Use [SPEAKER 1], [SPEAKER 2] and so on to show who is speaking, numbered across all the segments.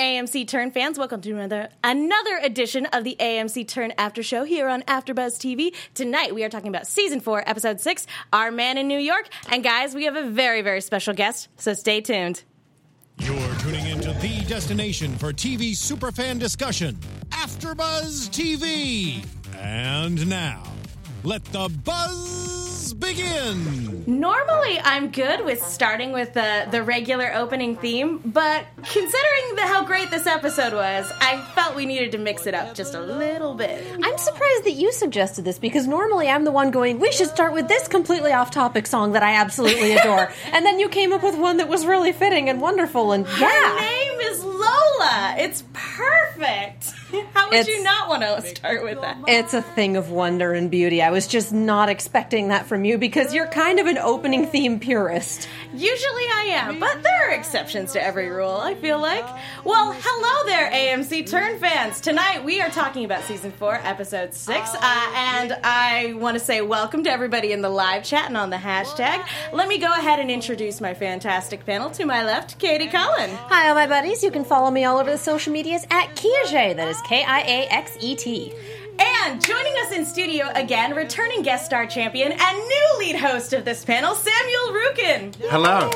[SPEAKER 1] AMC Turn fans. Welcome to another another edition of the AMC Turn After Show here on AfterBuzz TV. Tonight we are talking about season four, episode six, Our Man in New York. And guys, we have a very very special guest, so stay tuned.
[SPEAKER 2] You're tuning into the destination for TV superfan discussion, AfterBuzz TV. And now, let the buzz begin.
[SPEAKER 1] Normally, I'm good with starting with the the regular opening theme, but considering the, how great this episode was, I felt we needed to mix it up just a little bit.
[SPEAKER 3] I'm surprised that you suggested this because normally I'm the one going, we should start with this completely off topic song that I absolutely adore. and then you came up with one that was really fitting and wonderful and
[SPEAKER 1] Her
[SPEAKER 3] yeah.
[SPEAKER 1] name is Lola. It's perfect. How would
[SPEAKER 3] It's-
[SPEAKER 1] you not want to start with that?
[SPEAKER 3] It's a thing of wonder and beauty. I was just not expecting that from you because you're kind of an opening theme purist.
[SPEAKER 1] Usually I am, but there are exceptions to every rule, I feel like. Well, hello there, AMC Turn fans. Tonight we are talking about season four, episode six, uh, and I want to say welcome to everybody in the live chat and on the hashtag. Let me go ahead and introduce my fantastic panel. To my left, Katie Cullen.
[SPEAKER 3] Hi, all my buddies. You can follow me all over the social medias at Kiaxet. That is K I A X E T.
[SPEAKER 1] And joining us in studio again, returning guest star champion and new lead host of this panel, Samuel Roukin.
[SPEAKER 4] Hello.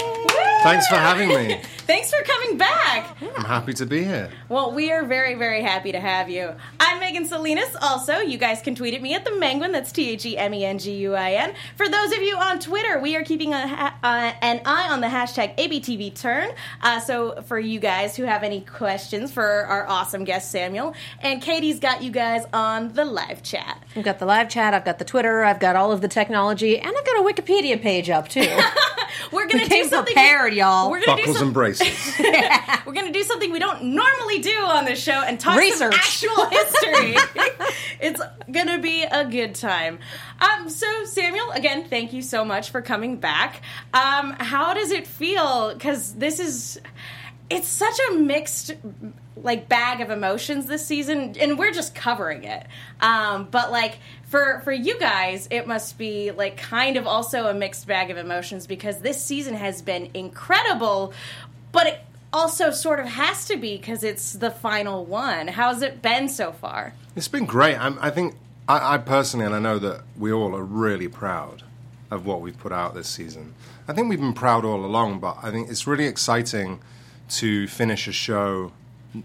[SPEAKER 4] Thanks for having me.
[SPEAKER 1] Thanks for coming back.
[SPEAKER 4] I'm happy to be here.
[SPEAKER 1] Well, we are very, very happy to have you. I'm Megan Salinas. Also, you guys can tweet at me at the Menguin. That's T H E M E N G U I N. For those of you on Twitter, we are keeping ha- uh, an eye on the hashtag ABTVTurn. Uh, so, for you guys who have any questions for our awesome guest Samuel, and Katie's got you guys on the live chat.
[SPEAKER 3] I've got the live chat, I've got the Twitter, I've got all of the technology, and I've got a Wikipedia page up too.
[SPEAKER 1] We're gonna
[SPEAKER 3] We came
[SPEAKER 1] do something
[SPEAKER 3] prepared, y'all.
[SPEAKER 1] We're gonna do
[SPEAKER 4] Buckles
[SPEAKER 1] some-
[SPEAKER 4] and braces.
[SPEAKER 1] We're going to do something we don't normally do on this show and talk some
[SPEAKER 3] Research.
[SPEAKER 1] actual history. it's going to be a good time. Um, so, Samuel, again, thank you so much for coming back. Um, how does it feel? Because this is. It's such a mixed like bag of emotions this season and we're just covering it um, but like for for you guys it must be like kind of also a mixed bag of emotions because this season has been incredible but it also sort of has to be because it's the final one how's it been so far
[SPEAKER 4] It's been great. I'm, I think I, I personally, and I know that we all are really proud of what we've put out this season. I think we've been proud all along, but I think it's really exciting to finish a show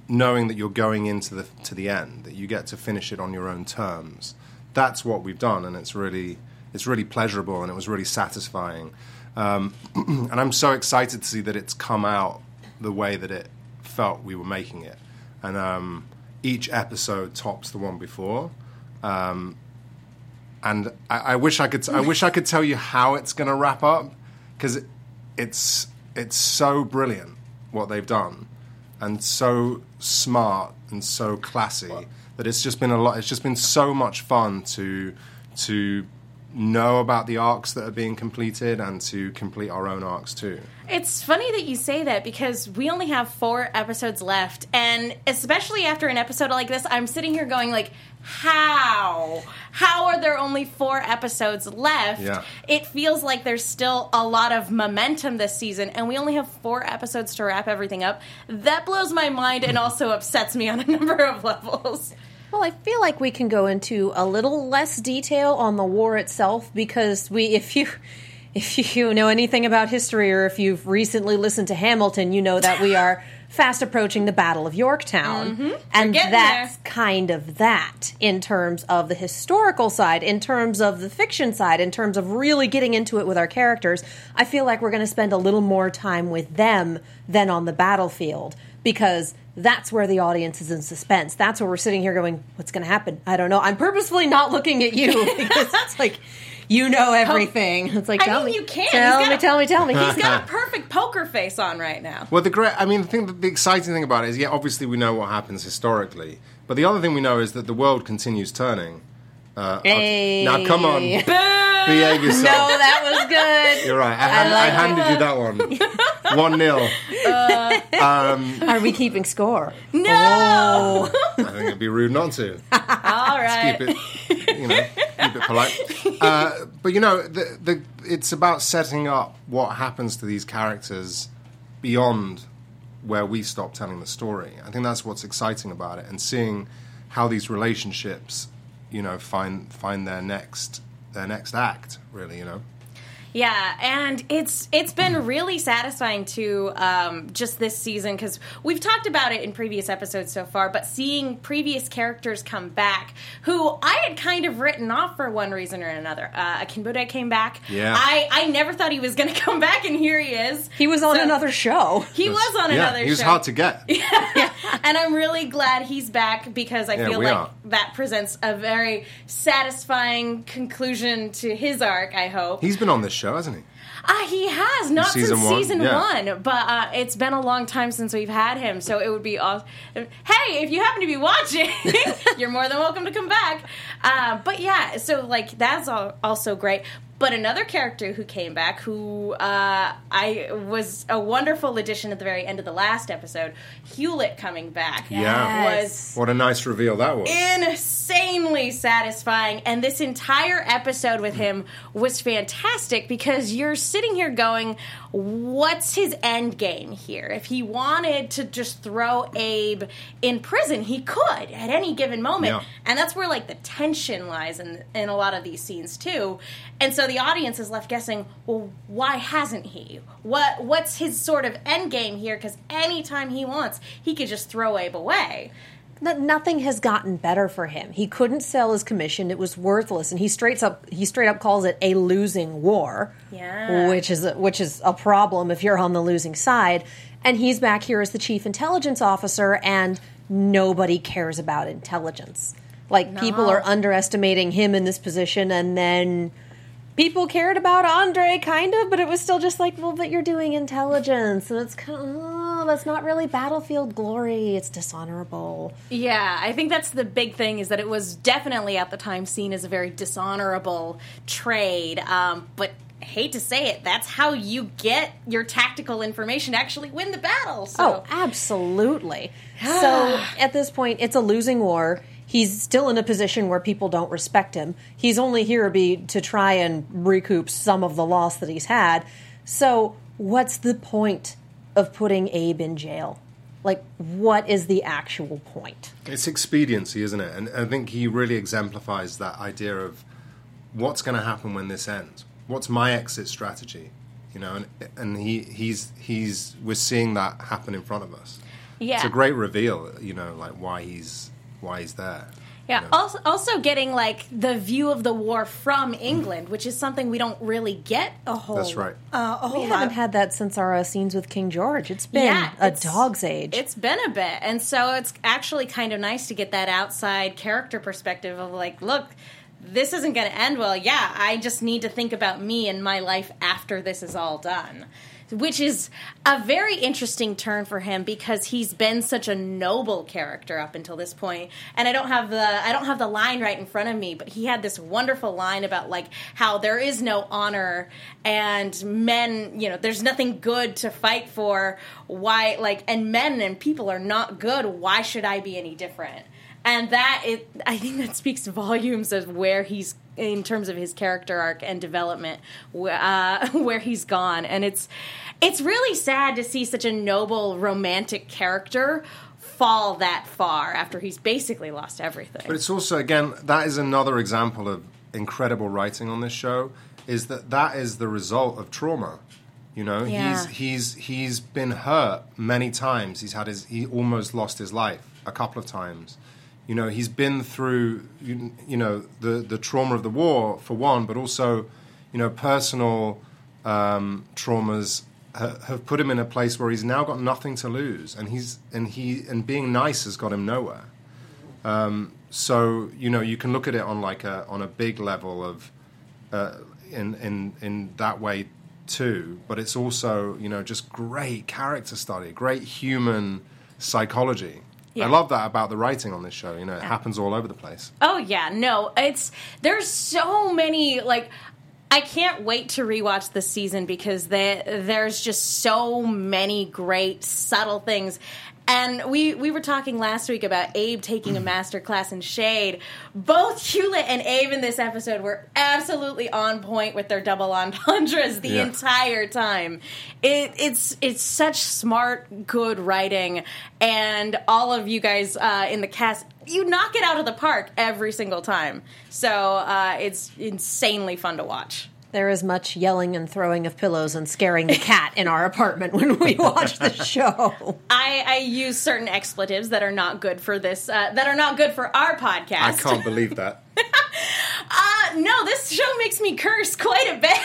[SPEAKER 4] knowing that you're going into the to the end, that you get to finish it on your own terms. That's what we've done, and it's really it's really pleasurable, and it was really satisfying. Um, and I'm so excited to see that it's come out the way that it felt we were making it, and um, each episode tops the one before. Um, and I, I wish I could. I wish I could tell you how it's going to wrap up because it, it's it's so brilliant what they've done, and so smart and so classy that it's just been a lot. It's just been so much fun to to know about the arcs that are being completed and to complete our own arcs too.
[SPEAKER 1] It's funny that you say that because we only have four episodes left, and especially after an episode like this, I'm sitting here going like, "How? How are there only four episodes left?"
[SPEAKER 4] Yeah.
[SPEAKER 1] It feels like there's still a lot of momentum this season, and we only have four episodes to wrap everything up. That blows my mind and also upsets me on a number of levels.
[SPEAKER 3] Well, I feel like we can go into a little less detail on the war itself because we, if you, if you know anything about history or if you've recently listened to Hamilton, you know that we are fast approaching the Battle of Yorktown, mm-hmm. and
[SPEAKER 1] getting
[SPEAKER 3] that's
[SPEAKER 1] there.
[SPEAKER 3] kind of that in terms of the historical side, in terms of the fiction side, in terms of really getting into it with our characters. I feel like we're going to spend a little more time with them than on the battlefield because that's where the audience is in suspense. That's where we're sitting here going, "What's going to happen?" I don't know. I'm purposefully not looking at you because it's like you know everything. It's like
[SPEAKER 1] I
[SPEAKER 3] tell
[SPEAKER 1] mean,
[SPEAKER 3] me,
[SPEAKER 1] you can.
[SPEAKER 3] tell me,
[SPEAKER 1] got-
[SPEAKER 3] tell me, tell me.
[SPEAKER 1] He's got a perfect poker face on right now.
[SPEAKER 4] Well, the great, I mean, the thing, the exciting thing about it is, yeah, obviously we know what happens historically, but the other thing we know is that the world continues turning. Uh,
[SPEAKER 3] Hey.
[SPEAKER 4] Now, come on, behave yourself.
[SPEAKER 3] No, that was good.
[SPEAKER 4] You're right. I, hand, I,
[SPEAKER 3] like
[SPEAKER 4] handed you that one. one nil.
[SPEAKER 3] Are we keeping score?
[SPEAKER 1] No.
[SPEAKER 3] Oh.
[SPEAKER 4] I think it'd be rude not to.
[SPEAKER 1] All right.
[SPEAKER 4] Keep it, you know, keep it polite. Uh, but you know, the, the it's about setting up what happens to these characters beyond where we stop telling the story. I think that's what's exciting about it, and seeing how these relationships, you know, find find their next their next act. Really, you know.
[SPEAKER 1] Yeah, and it's it's been really satisfying to um, just this season because we've talked about it in previous episodes so far, but seeing previous characters come back who I had kind of written off for one reason or another. Uh, Akinbode came back.
[SPEAKER 4] Yeah.
[SPEAKER 1] I, I never thought he was going to come back, and here he is.
[SPEAKER 3] He was on
[SPEAKER 1] So-
[SPEAKER 3] another show.
[SPEAKER 1] He was on
[SPEAKER 4] yeah,
[SPEAKER 1] another
[SPEAKER 4] he was
[SPEAKER 1] show.
[SPEAKER 4] hard to get. yeah.
[SPEAKER 1] and I'm really glad he's back because I
[SPEAKER 4] Yeah,
[SPEAKER 1] feel like
[SPEAKER 4] are.
[SPEAKER 1] that presents a very satisfying conclusion to his arc. I hope.
[SPEAKER 4] He's been on this show, hasn't he?
[SPEAKER 1] Ah, he has not
[SPEAKER 4] Season
[SPEAKER 1] since
[SPEAKER 4] one?
[SPEAKER 1] season
[SPEAKER 4] Yeah.
[SPEAKER 1] one, but uh, it's been a long time since we've had him. So it would be awesome. Hey, if you happen to be watching, you're more than welcome to come back. Uh, but yeah, so like that's all, also great. But another character who came back, who uh, I was a wonderful addition at the very end of the last episode, Hewlett coming back.
[SPEAKER 4] Yeah.
[SPEAKER 1] was
[SPEAKER 4] What a nice reveal that was.
[SPEAKER 1] insanely satisfying and this entire episode with him was fantastic because you're sitting here going what's his end game here if he wanted to just throw abe in prison he could at any given moment
[SPEAKER 4] Yeah.
[SPEAKER 1] and that's where like the tension lies in in a lot of these scenes too and so the audience is left guessing well why hasn't he what what's his sort of end game here because anytime he wants he could just throw abe away
[SPEAKER 3] No- nothing has gotten better for him. He couldn't sell his commission; it was worthless, and he straight up he straight up calls it a losing war.
[SPEAKER 1] Yeah.
[SPEAKER 3] which is a, which is a problem if you're on the losing side. And he's back here as the chief intelligence officer, and nobody cares about intelligence. Like people are underestimating him in this position, and then people cared about Andre, kind of, but it was still just like, well, but you're doing intelligence, and it's kind of, oh, that's not really battlefield glory. It's dishonorable.
[SPEAKER 1] Yeah, I think that's the big thing is that it was definitely at the time seen as a very dishonorable trade. Um, but hate to say it, that's how you get your tactical information to actually win the battle. So.
[SPEAKER 3] Oh, absolutely. so at this point, it's a losing war. He's still in a position where people don't respect him. He's only here be to try and recoup some of the loss that he's had. So what's the point of putting Abe in jail? Like, what is the actual point?
[SPEAKER 4] It's expediency, isn't it? And I think he really exemplifies that idea of what's going to happen when this ends. What's my exit strategy? You know, and and he he's he's we're seeing that happen in front of us.
[SPEAKER 1] yeah.
[SPEAKER 4] It's a great reveal, you know, like why he's why is that?
[SPEAKER 1] Yeah.
[SPEAKER 4] you know.
[SPEAKER 1] Also, also getting like the view of the war from England, which is something we don't really get a whole.
[SPEAKER 4] That's right.
[SPEAKER 1] Uh, a
[SPEAKER 3] We
[SPEAKER 1] whole
[SPEAKER 3] haven't had that since our uh, scenes with King George. It's been
[SPEAKER 1] Yeah,
[SPEAKER 3] a
[SPEAKER 1] it's-
[SPEAKER 3] dog's age.
[SPEAKER 1] It's been a bit. And so it's actually kind of nice to get that outside character perspective of like, look, this isn't going to end well. Yeah, I just need to think about me and my life after this is all done. Which is a very interesting turn for him because he's been such a noble character up until this point. And I don't have the I don't have the line right in front of me, but he had this wonderful line about like how there is no honor and men, you know, there's nothing good to fight for. Why like and men and people are not good. Why should I be any different? and that it i think that speaks volumes of where he's in terms of his character arc and development uh, where he's gone and it's it's really sad to see such a noble romantic character fall that far after he's basically lost everything
[SPEAKER 4] But it's also again that is another example of incredible writing on this show. Is that that is the result of trauma. You know,
[SPEAKER 1] Yeah.
[SPEAKER 4] he's he's he's been hurt many times. He's had his he almost lost his life a couple of times. You know, he's been through you, you know the the trauma of the war for one, but also you know personal um, traumas ha- have put him in a place where he's now got nothing to lose, and he's and he and being nice has got him nowhere. Um, so you know you can look at it on like a on a big level of uh, in in in that way too, but it's also you know just great character study, great human psychology.
[SPEAKER 1] Yeah.
[SPEAKER 4] I love that about the writing on this show. You know, it happens all over the place.
[SPEAKER 1] Oh yeah, no, it's there's so many like I can't wait to rewatch this season because they, there's just so many great subtle things. And we we were talking last week about Abe taking a master class in shade. Both Hewlett and Abe in this episode were absolutely on point with their double entendres the
[SPEAKER 4] Yeah.
[SPEAKER 1] entire time. It, it's it's such smart, good writing, and all of you guys uh, in the cast, you knock it out of the park every single time. So uh, it's insanely fun to watch.
[SPEAKER 3] There is much yelling and throwing of pillows and scaring the cat in our apartment when we watch the show.
[SPEAKER 1] I, I use certain expletives that are not good for this, uh, that are not good for our podcast.
[SPEAKER 4] I can't believe that.
[SPEAKER 1] Uh, no, this show makes me curse quite a bit.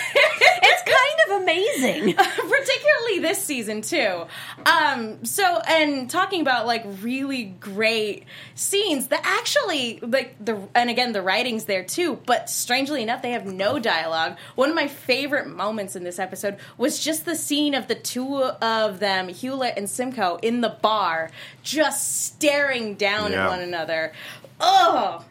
[SPEAKER 3] It's kind of amazing.
[SPEAKER 1] particularly this season too. Um, so and talking about like really great scenes that actually like the and again the writing's there too, but strangely enough they have no dialogue. One of my favorite moments in this episode was just the scene of the two of them, Hewlett and Simcoe, in the bar, just staring down
[SPEAKER 4] Yeah.
[SPEAKER 1] at one another. Oh,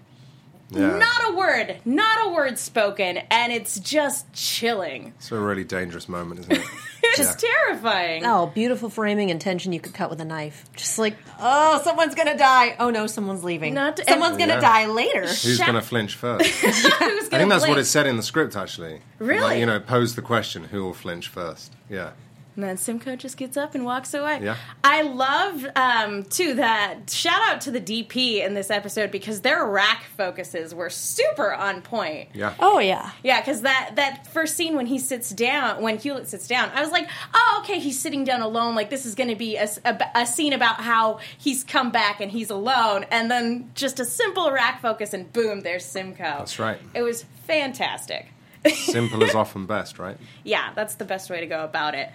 [SPEAKER 4] Yeah.
[SPEAKER 1] not a word, not a word spoken, and it's just chilling.
[SPEAKER 4] It's a really dangerous moment, isn't it?
[SPEAKER 1] It's terrifying.
[SPEAKER 3] Oh, beautiful framing and tension you could cut with a knife. Just like, oh, someone's gonna die. Oh no, someone's leaving.
[SPEAKER 1] Not- to,
[SPEAKER 3] someone's gonna
[SPEAKER 4] Yeah.
[SPEAKER 3] die later.
[SPEAKER 4] Who's
[SPEAKER 1] Shut-
[SPEAKER 4] going to flinch first?
[SPEAKER 1] Who's
[SPEAKER 4] I
[SPEAKER 1] gonna
[SPEAKER 4] think that's what it said in the script, actually.
[SPEAKER 1] Really?
[SPEAKER 4] Like, you know, pose the question, who will flinch first? Yeah.
[SPEAKER 1] And then Simcoe just gets up and walks away.
[SPEAKER 4] Yeah.
[SPEAKER 1] I love um, too that shout out to the DP in this episode because their rack focuses were super on point.
[SPEAKER 4] Yeah.
[SPEAKER 3] Oh yeah.
[SPEAKER 1] Yeah, because that that first scene when he sits down, when Hewlett sits down, I was like, oh, okay, he's sitting down alone. Like this is going to be a scene about how he's come back and he's alone, and then just a simple rack focus, and boom, there's Simcoe.
[SPEAKER 4] That's right.
[SPEAKER 1] It was fantastic.
[SPEAKER 4] Simple is often best, right?
[SPEAKER 1] yeah, that's the best way to go about it.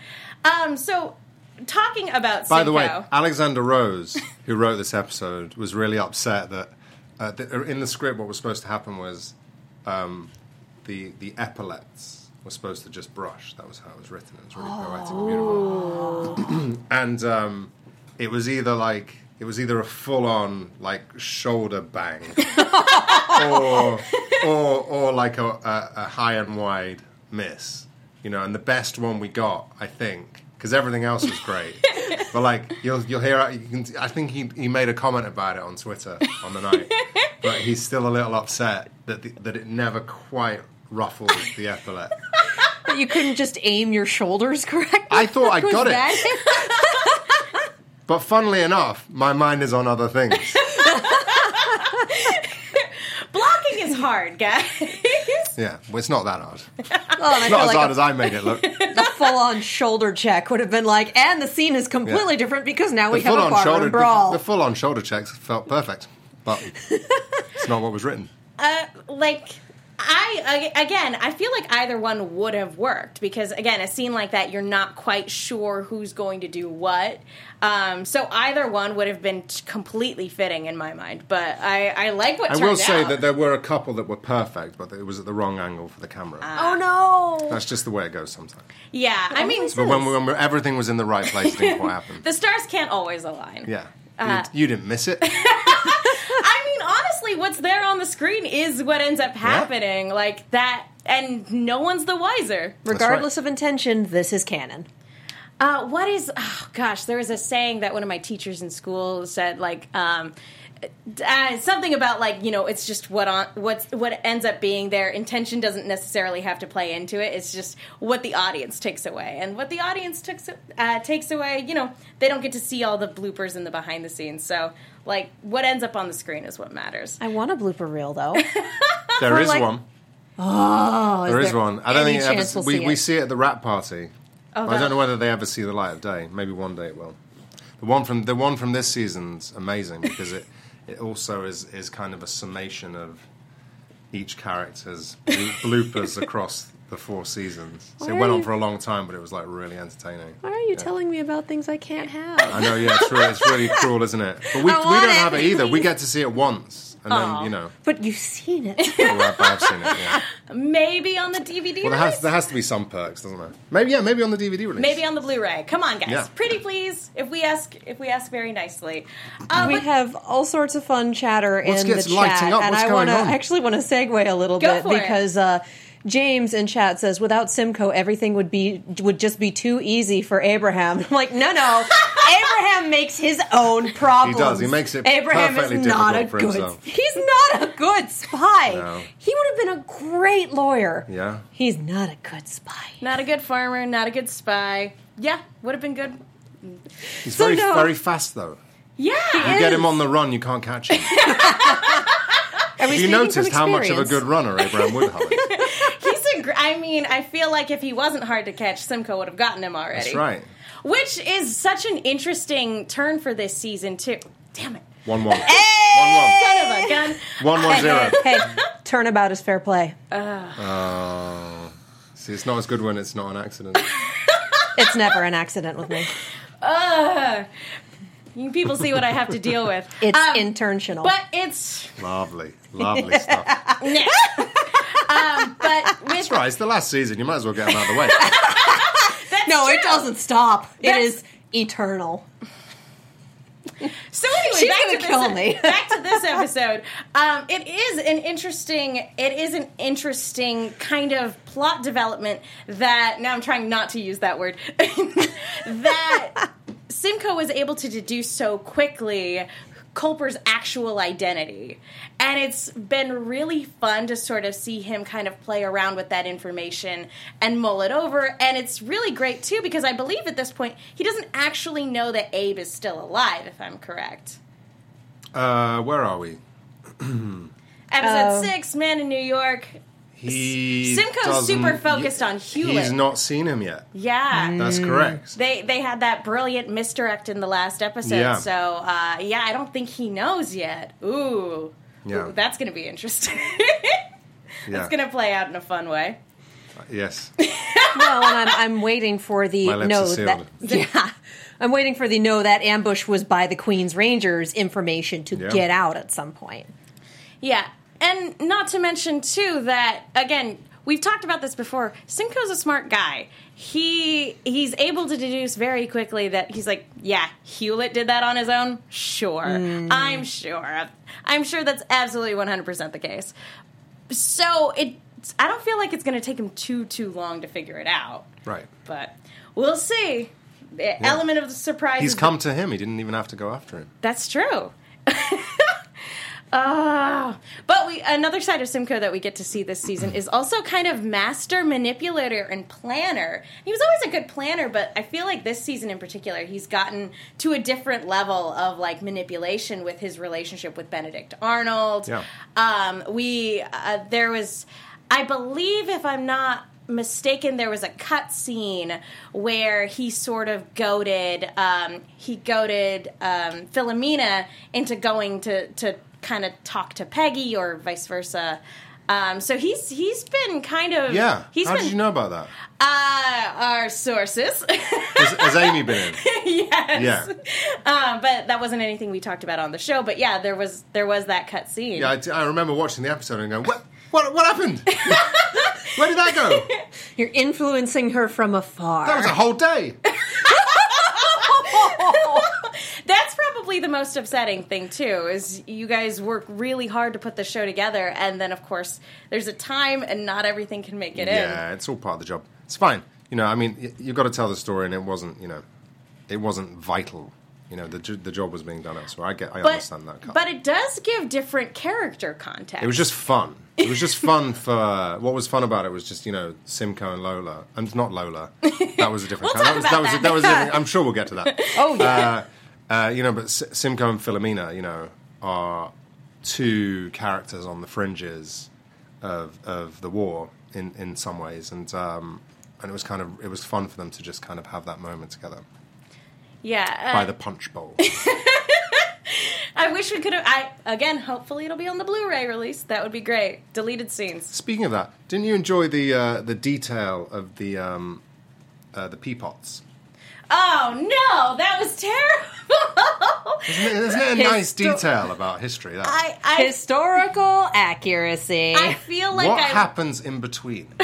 [SPEAKER 1] Um, so, talking about
[SPEAKER 4] By the way, Alexander Rose, who wrote this episode, was really upset that uh, th- in the script, what was supposed to happen was um, the the epaulets were supposed to just brush. That was how it was written. It was really poetic and beautiful. and um, it was either like it was either a full on like shoulder bang, or or or like a, a, a high and wide miss. You know, and the best one we got, I think, because everything else was great. but like you'll you'll hear, you can. I think he he made a comment about it on Twitter on the night, but he's still a little upset that the, that it never quite ruffled the epaulet.
[SPEAKER 3] But you couldn't just aim your shoulders correctly.
[SPEAKER 4] I thought I got it.
[SPEAKER 3] That
[SPEAKER 4] But funnily enough, my mind is on other things.
[SPEAKER 1] blocking is hard, guys.
[SPEAKER 4] Yeah, well, it's not that hard.
[SPEAKER 3] Oh, and I feel
[SPEAKER 4] Not as
[SPEAKER 3] like
[SPEAKER 4] hard
[SPEAKER 3] a,
[SPEAKER 4] as I made it look.
[SPEAKER 3] the full-on shoulder check would have been like, and the scene is completely
[SPEAKER 4] Yeah.
[SPEAKER 3] different because now we have a
[SPEAKER 4] full-on
[SPEAKER 3] barroom
[SPEAKER 4] shoulder,
[SPEAKER 3] brawl.
[SPEAKER 4] the, the full-on shoulder checks felt perfect, but it's not what was written.
[SPEAKER 1] uh, like I again, I feel like either one would have worked because again, a scene like that, you're not quite sure who's going to do what. Um, so either one would have been t- completely fitting in my mind. But I, I like what
[SPEAKER 4] I will say
[SPEAKER 1] out.
[SPEAKER 4] that there were a couple that were perfect, but it was at the wrong angle for the camera.
[SPEAKER 3] oh no!
[SPEAKER 1] Uh,
[SPEAKER 4] That's just the way it goes sometimes.
[SPEAKER 1] yeah, I mean,
[SPEAKER 4] But when, when everything was in the right place, it didn't quite happen.
[SPEAKER 1] the stars can't always align.
[SPEAKER 4] Yeah.
[SPEAKER 1] Uh,
[SPEAKER 4] you, you didn't miss it.
[SPEAKER 1] I mean, honestly, what's there on the screen is what ends up happening. Like that, and no one's the wiser.
[SPEAKER 3] Regardless of intention, this is canon.
[SPEAKER 1] Uh, what is? Oh gosh, there was a saying that one of my teachers in school said, like. Um, uh, something about like you know it's just what on what's what ends up being there intention doesn't necessarily have to play into it it's just what the audience takes away and what the audience takes uh, takes away you know they don't get to see all the bloopers and the behind the scenes so like what ends up on the screen is what matters
[SPEAKER 3] I want a blooper reel though.
[SPEAKER 4] There is
[SPEAKER 3] like-
[SPEAKER 4] one.
[SPEAKER 3] Oh,
[SPEAKER 4] There is
[SPEAKER 3] there
[SPEAKER 4] one. I don't think ever,
[SPEAKER 3] we'll
[SPEAKER 4] we,
[SPEAKER 3] see
[SPEAKER 4] we
[SPEAKER 3] it?
[SPEAKER 4] see it at the wrap party.
[SPEAKER 1] Oh,
[SPEAKER 4] I don't know whether they ever see the light of day. Maybe one day it will. The one from the one from this season's amazing because it it also is is kind of a summation of each character's bloopers across the four seasons. So
[SPEAKER 3] Why
[SPEAKER 4] it went on
[SPEAKER 3] you-
[SPEAKER 4] for a long time, but it was like really entertaining.
[SPEAKER 3] Why are you
[SPEAKER 4] Yeah.
[SPEAKER 3] telling me about things I can't have?
[SPEAKER 4] I know, yeah, it's really, it's really cruel, isn't it? But we, we don't
[SPEAKER 3] it,
[SPEAKER 4] have it either. We get to see it once, and then you know,
[SPEAKER 3] But you've seen it.
[SPEAKER 4] well, I've, I've seen it. Yeah.
[SPEAKER 1] maybe on the dvd
[SPEAKER 4] Well, there
[SPEAKER 1] release?
[SPEAKER 4] has there has to be some perks, doesn't there? Maybe yeah, maybe on the DVD release.
[SPEAKER 1] maybe on the blu-ray come on guys
[SPEAKER 4] Yeah.
[SPEAKER 1] pretty please if we ask if we ask very nicely uh,
[SPEAKER 3] we have all sorts of fun chatter
[SPEAKER 4] What's
[SPEAKER 3] in the chat,
[SPEAKER 4] up?
[SPEAKER 3] and I
[SPEAKER 4] going
[SPEAKER 3] want to
[SPEAKER 4] on?
[SPEAKER 3] actually want to segue a little
[SPEAKER 1] Go
[SPEAKER 3] bit
[SPEAKER 1] for it.
[SPEAKER 3] because uh, James in chat says without Simcoe everything would be would just be too easy for Abraham. I'm like, no, no, Abraham makes his own problems.
[SPEAKER 4] He does. He makes it
[SPEAKER 3] Abraham
[SPEAKER 4] perfectly
[SPEAKER 3] is not a
[SPEAKER 4] for
[SPEAKER 3] good.
[SPEAKER 4] himself.
[SPEAKER 3] He's not a good spy.
[SPEAKER 4] No.
[SPEAKER 3] He would have been a great lawyer.
[SPEAKER 4] Yeah.
[SPEAKER 3] He's not a good spy.
[SPEAKER 1] Not a good farmer, not a good spy. Yeah, would have been good.
[SPEAKER 4] He's
[SPEAKER 3] So
[SPEAKER 4] very
[SPEAKER 3] no.
[SPEAKER 4] very fast though.
[SPEAKER 1] Yeah.
[SPEAKER 4] You get him on the run, you can't catch him. Have you noticed how much of a good runner Abraham Woodhull is?
[SPEAKER 1] He's a gr- I mean, I feel like if he wasn't hard to catch, Simcoe would have gotten him already.
[SPEAKER 4] That's right.
[SPEAKER 1] Which is such an interesting turn for this season, too. Damn it.
[SPEAKER 4] One one.
[SPEAKER 1] Son of a gun.
[SPEAKER 4] One one. One one zero.
[SPEAKER 3] hey, turnabout is fair play.
[SPEAKER 4] Oh. See, it's not as good when it's not an accident.
[SPEAKER 3] It's never an accident with me.
[SPEAKER 1] Ugh. You people see what I have to deal with.
[SPEAKER 3] It's
[SPEAKER 1] Um,
[SPEAKER 3] intentional.
[SPEAKER 1] But it's.
[SPEAKER 4] Lovely, lovely stuff.
[SPEAKER 1] um, but with.
[SPEAKER 4] That's right. It's the last season. You might as well get them out of the way.
[SPEAKER 1] That's
[SPEAKER 3] no, it doesn't stop. It
[SPEAKER 1] That's-
[SPEAKER 3] is eternal.
[SPEAKER 1] So anyway,
[SPEAKER 3] She's
[SPEAKER 1] back
[SPEAKER 3] gonna
[SPEAKER 1] to
[SPEAKER 3] kill
[SPEAKER 1] this,
[SPEAKER 3] me.
[SPEAKER 1] back to this episode. Um, it is an interesting. It is an interesting kind of plot development that. Now I'm trying not to use that word. that Simcoe was able to deduce so quickly. Culper's actual identity. And it's been really fun to sort of see him kind of play around with that information and mull it over. And it's really great too because I believe at this point he doesn't actually know that Abe is still alive, if I'm correct.
[SPEAKER 4] Uh, where are we?
[SPEAKER 1] Episode
[SPEAKER 3] Oh.
[SPEAKER 1] six, Man in New York.
[SPEAKER 4] He
[SPEAKER 1] Simcoe's super focused on Hewlett.
[SPEAKER 4] He's not seen him yet.
[SPEAKER 1] Yeah.
[SPEAKER 4] That's correct.
[SPEAKER 1] They they had that brilliant misdirect in the last episode,
[SPEAKER 4] Yeah.
[SPEAKER 1] so uh, yeah, I don't think he knows yet. Ooh,
[SPEAKER 4] Yeah.
[SPEAKER 1] Ooh, that's gonna be interesting.
[SPEAKER 4] Yeah.
[SPEAKER 1] It's gonna play out in a fun way.
[SPEAKER 4] Yes.
[SPEAKER 3] Well, and I'm, I'm waiting for the no that yeah. I'm waiting for the no that ambush was by the Queen's Rangers information to
[SPEAKER 4] Yeah.
[SPEAKER 3] get out at some point.
[SPEAKER 1] Yeah, and not to mention too that again we've talked about this before. Simcoe's a smart guy. He he's able to deduce very quickly that he's like, yeah, Hewlett did that on his own. Sure, mm. I'm sure. I'm sure that's absolutely 100 percent the case. So it, I don't feel like it's going to take him too too long to figure it out.
[SPEAKER 4] Right.
[SPEAKER 1] But we'll see. The element of the surprise.
[SPEAKER 4] He's come to him. He didn't even have to go after him.
[SPEAKER 1] that's true. Ah, but we another side of Simcoe that we get to see this season is also kind of master manipulator and planner. He was always a good planner, but I feel like this season in particular, he's gotten to a different level of like manipulation with his relationship with Benedict Arnold.
[SPEAKER 4] Yeah.
[SPEAKER 1] Um, we uh, there was, I believe, if I'm not mistaken, there was a cut scene where he sort of goaded um, he goaded um, Philomena into going to to kind of talk to Peggy or vice versa. Um, so he's he's been kind of
[SPEAKER 4] Yeah.
[SPEAKER 1] he's
[SPEAKER 4] How
[SPEAKER 1] been
[SPEAKER 4] did you know about that?
[SPEAKER 1] uh, our sources
[SPEAKER 4] Has, has Amy been in?
[SPEAKER 1] yes
[SPEAKER 4] Yeah.
[SPEAKER 1] um, but that wasn't anything we talked about on the show but yeah there was there was that cut scene
[SPEAKER 4] Yeah, I, I remember watching the episode and going, "What? What? What happened? Where did that go?
[SPEAKER 3] You're influencing her from afar.
[SPEAKER 4] That was a whole day."
[SPEAKER 1] That's probably the most upsetting thing too. Is you guys work really hard to put the show together, and then of course there's a time, and not everything can make it in.
[SPEAKER 4] Yeah, it's all part of the job. It's fine. You know, I mean, you've got to tell the story, and it wasn't, you know, it wasn't vital. You know, the the job was being done elsewhere. I get, I.
[SPEAKER 1] But
[SPEAKER 4] understand that. Cut.
[SPEAKER 1] but it does give different character context.
[SPEAKER 4] it was just fun. It was just fun for what was fun about it was just you know Simcoe and Lola, and not Lola. That was a different.
[SPEAKER 1] We'll
[SPEAKER 4] kind.
[SPEAKER 1] talk
[SPEAKER 4] that was
[SPEAKER 1] about
[SPEAKER 4] that was,
[SPEAKER 1] that.
[SPEAKER 4] that was. I'm sure we'll get to that.
[SPEAKER 3] oh yeah.
[SPEAKER 4] Uh, uh, you know, but S- Simcoe and Philomena, you know, are two characters on the fringes of of the war in in some ways, and um, and it was kind of it was fun for them to just kind of have that moment together
[SPEAKER 1] yeah.
[SPEAKER 4] by
[SPEAKER 1] Uh,
[SPEAKER 4] the punch bowl.
[SPEAKER 1] I wish we could have. I again, hopefully it'll be on the Blu-ray release. That would be great. Deleted scenes.
[SPEAKER 4] Speaking of that, didn't you enjoy the uh, the detail of the um, uh, the pea pots?
[SPEAKER 1] Oh no, that was terrible.
[SPEAKER 4] Isn't it, isn't it a nice detail about history? That
[SPEAKER 1] I I,
[SPEAKER 3] Historical accuracy.
[SPEAKER 1] I feel like
[SPEAKER 4] what
[SPEAKER 1] I
[SPEAKER 4] happens in between?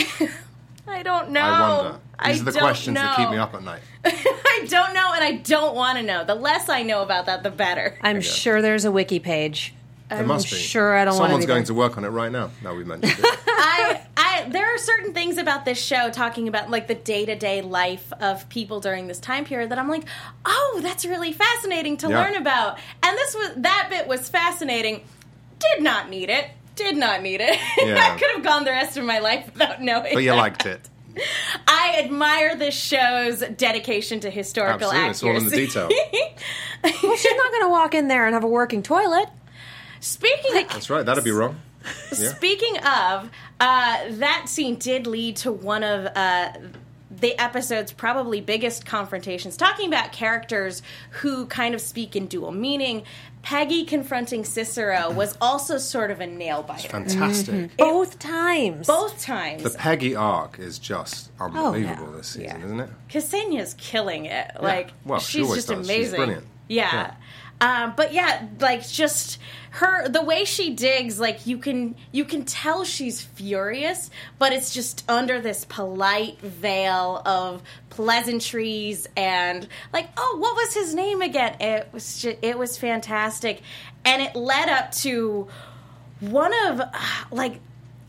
[SPEAKER 1] I don't know.
[SPEAKER 4] I wonder. These
[SPEAKER 1] I
[SPEAKER 4] are the
[SPEAKER 1] don't
[SPEAKER 4] questions that keep me up at night.
[SPEAKER 1] I don't know, and I don't want to know. The less I know about that, the better.
[SPEAKER 3] I'm
[SPEAKER 4] Okay.
[SPEAKER 3] sure there's a wiki page.
[SPEAKER 4] There must be.
[SPEAKER 3] sure I don't wanna
[SPEAKER 4] Someone's
[SPEAKER 3] be
[SPEAKER 4] going
[SPEAKER 3] there.
[SPEAKER 4] to work on it right now. Now we mentioned it.
[SPEAKER 1] I, I I there are certain things about this show talking about like the day to day life of people during this time period that I'm like, oh, that's really fascinating to
[SPEAKER 4] Yeah.
[SPEAKER 1] learn about. And this was that bit was fascinating. Did not need it. Did not need it.
[SPEAKER 4] Yeah.
[SPEAKER 1] I could have gone the rest of my life without knowing.
[SPEAKER 4] But you
[SPEAKER 1] that.
[SPEAKER 4] liked it.
[SPEAKER 1] I admire this show's dedication to historical
[SPEAKER 4] Absolutely, it's all in the
[SPEAKER 1] accuracy.
[SPEAKER 4] detail.
[SPEAKER 3] Well, she's not going to walk in there and have a working toilet.
[SPEAKER 1] Speaking of,
[SPEAKER 4] That's right. That'd be wrong. Yeah.
[SPEAKER 1] Speaking of, uh, that scene did lead to one of uh, the episode's probably biggest confrontations, talking about characters who kind of speak in dual meaning. Peggy confronting Cicero was also sort of a nail biter.
[SPEAKER 4] Fantastic. Mm-hmm.
[SPEAKER 3] Both times.
[SPEAKER 1] Both times.
[SPEAKER 4] The Peggy arc is just oh, unbelievable
[SPEAKER 3] yeah.
[SPEAKER 4] this season,
[SPEAKER 1] Yeah.
[SPEAKER 4] isn't it?
[SPEAKER 1] Ksenia's killing it. Like
[SPEAKER 4] Well,
[SPEAKER 1] she's
[SPEAKER 4] always
[SPEAKER 1] just
[SPEAKER 4] does. She's
[SPEAKER 1] amazing.
[SPEAKER 4] brilliant.
[SPEAKER 1] Yeah. Um, but yeah, like just her the way she digs, like you can you can tell she's furious, but it's just under this polite veil of pleasantries and like, oh, what was his name again? It was ju- it was fantastic, and it led up to one of like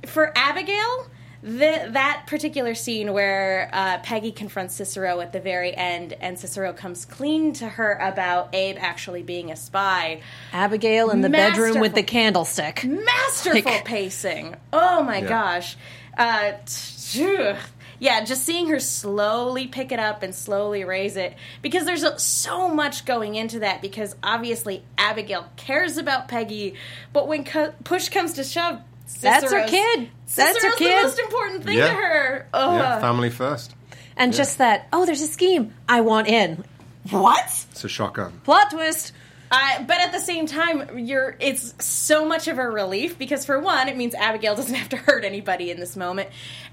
[SPEAKER 1] for Abigail, the, that particular scene where uh, Peggy confronts Cicero at the very end, and Cicero comes clean to her about Abe actually being a spy.
[SPEAKER 3] Abigail in the bedroom with the candlestick.
[SPEAKER 1] Masterful
[SPEAKER 3] Like-
[SPEAKER 1] pacing. Oh my
[SPEAKER 4] Yeah.
[SPEAKER 1] gosh. Uh, t- yeah, just seeing her slowly pick it up and slowly raise it because there's so much going into that. Because obviously Abigail cares about Peggy, but when co- push comes to shove,
[SPEAKER 3] That's her
[SPEAKER 1] Cicero's-
[SPEAKER 3] kid. That's her kid.
[SPEAKER 1] the most important thing
[SPEAKER 4] Yeah.
[SPEAKER 1] to her. Ugh.
[SPEAKER 4] Yeah, family first.
[SPEAKER 3] And just that, oh, there's a scheme. I want in. What?
[SPEAKER 4] It's a shotgun.
[SPEAKER 3] Plot twist.
[SPEAKER 1] Uh, but at the same time, you're it's so much of a relief because for one, it means Abigail doesn't have to hurt anybody in this moment,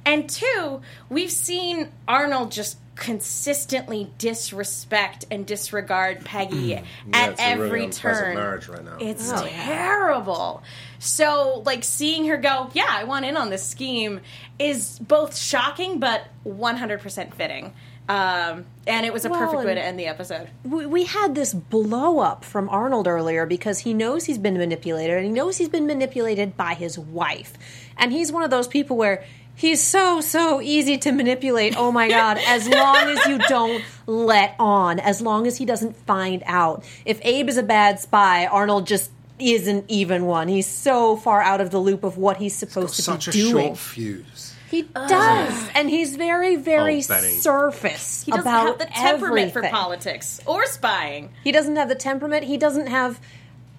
[SPEAKER 1] and two, we've seen Arnold just consistently disrespect and disregard Peggy at
[SPEAKER 4] Yeah, it's a
[SPEAKER 1] every
[SPEAKER 4] really
[SPEAKER 1] turn.
[SPEAKER 4] marriage right now.
[SPEAKER 1] It's
[SPEAKER 3] Oh, yeah.
[SPEAKER 1] terrible. So, like, seeing her go, yeah, I want in on this scheme is both shocking but 100% fitting. Um, and it was a
[SPEAKER 3] Well,
[SPEAKER 1] perfect way to end the episode.
[SPEAKER 3] We, we had this blow up from Arnold earlier because he knows he's been manipulated and he knows he's been manipulated by his wife. And he's one of those people where he's so, so easy to manipulate. Oh my God. As long as you don't let on, as long as he doesn't find out. If Abe is a bad spy, Arnold just isn't even one. He's so far out of the loop of what he's supposed to
[SPEAKER 4] Such
[SPEAKER 3] be
[SPEAKER 4] a
[SPEAKER 3] doing.
[SPEAKER 4] short fuse.
[SPEAKER 3] He does, and he's very, very
[SPEAKER 4] Oh, Benny.
[SPEAKER 3] surface
[SPEAKER 1] He doesn't
[SPEAKER 3] about
[SPEAKER 1] have the temperament for
[SPEAKER 3] everything.
[SPEAKER 1] politics or spying.
[SPEAKER 3] He doesn't have the temperament. He doesn't have.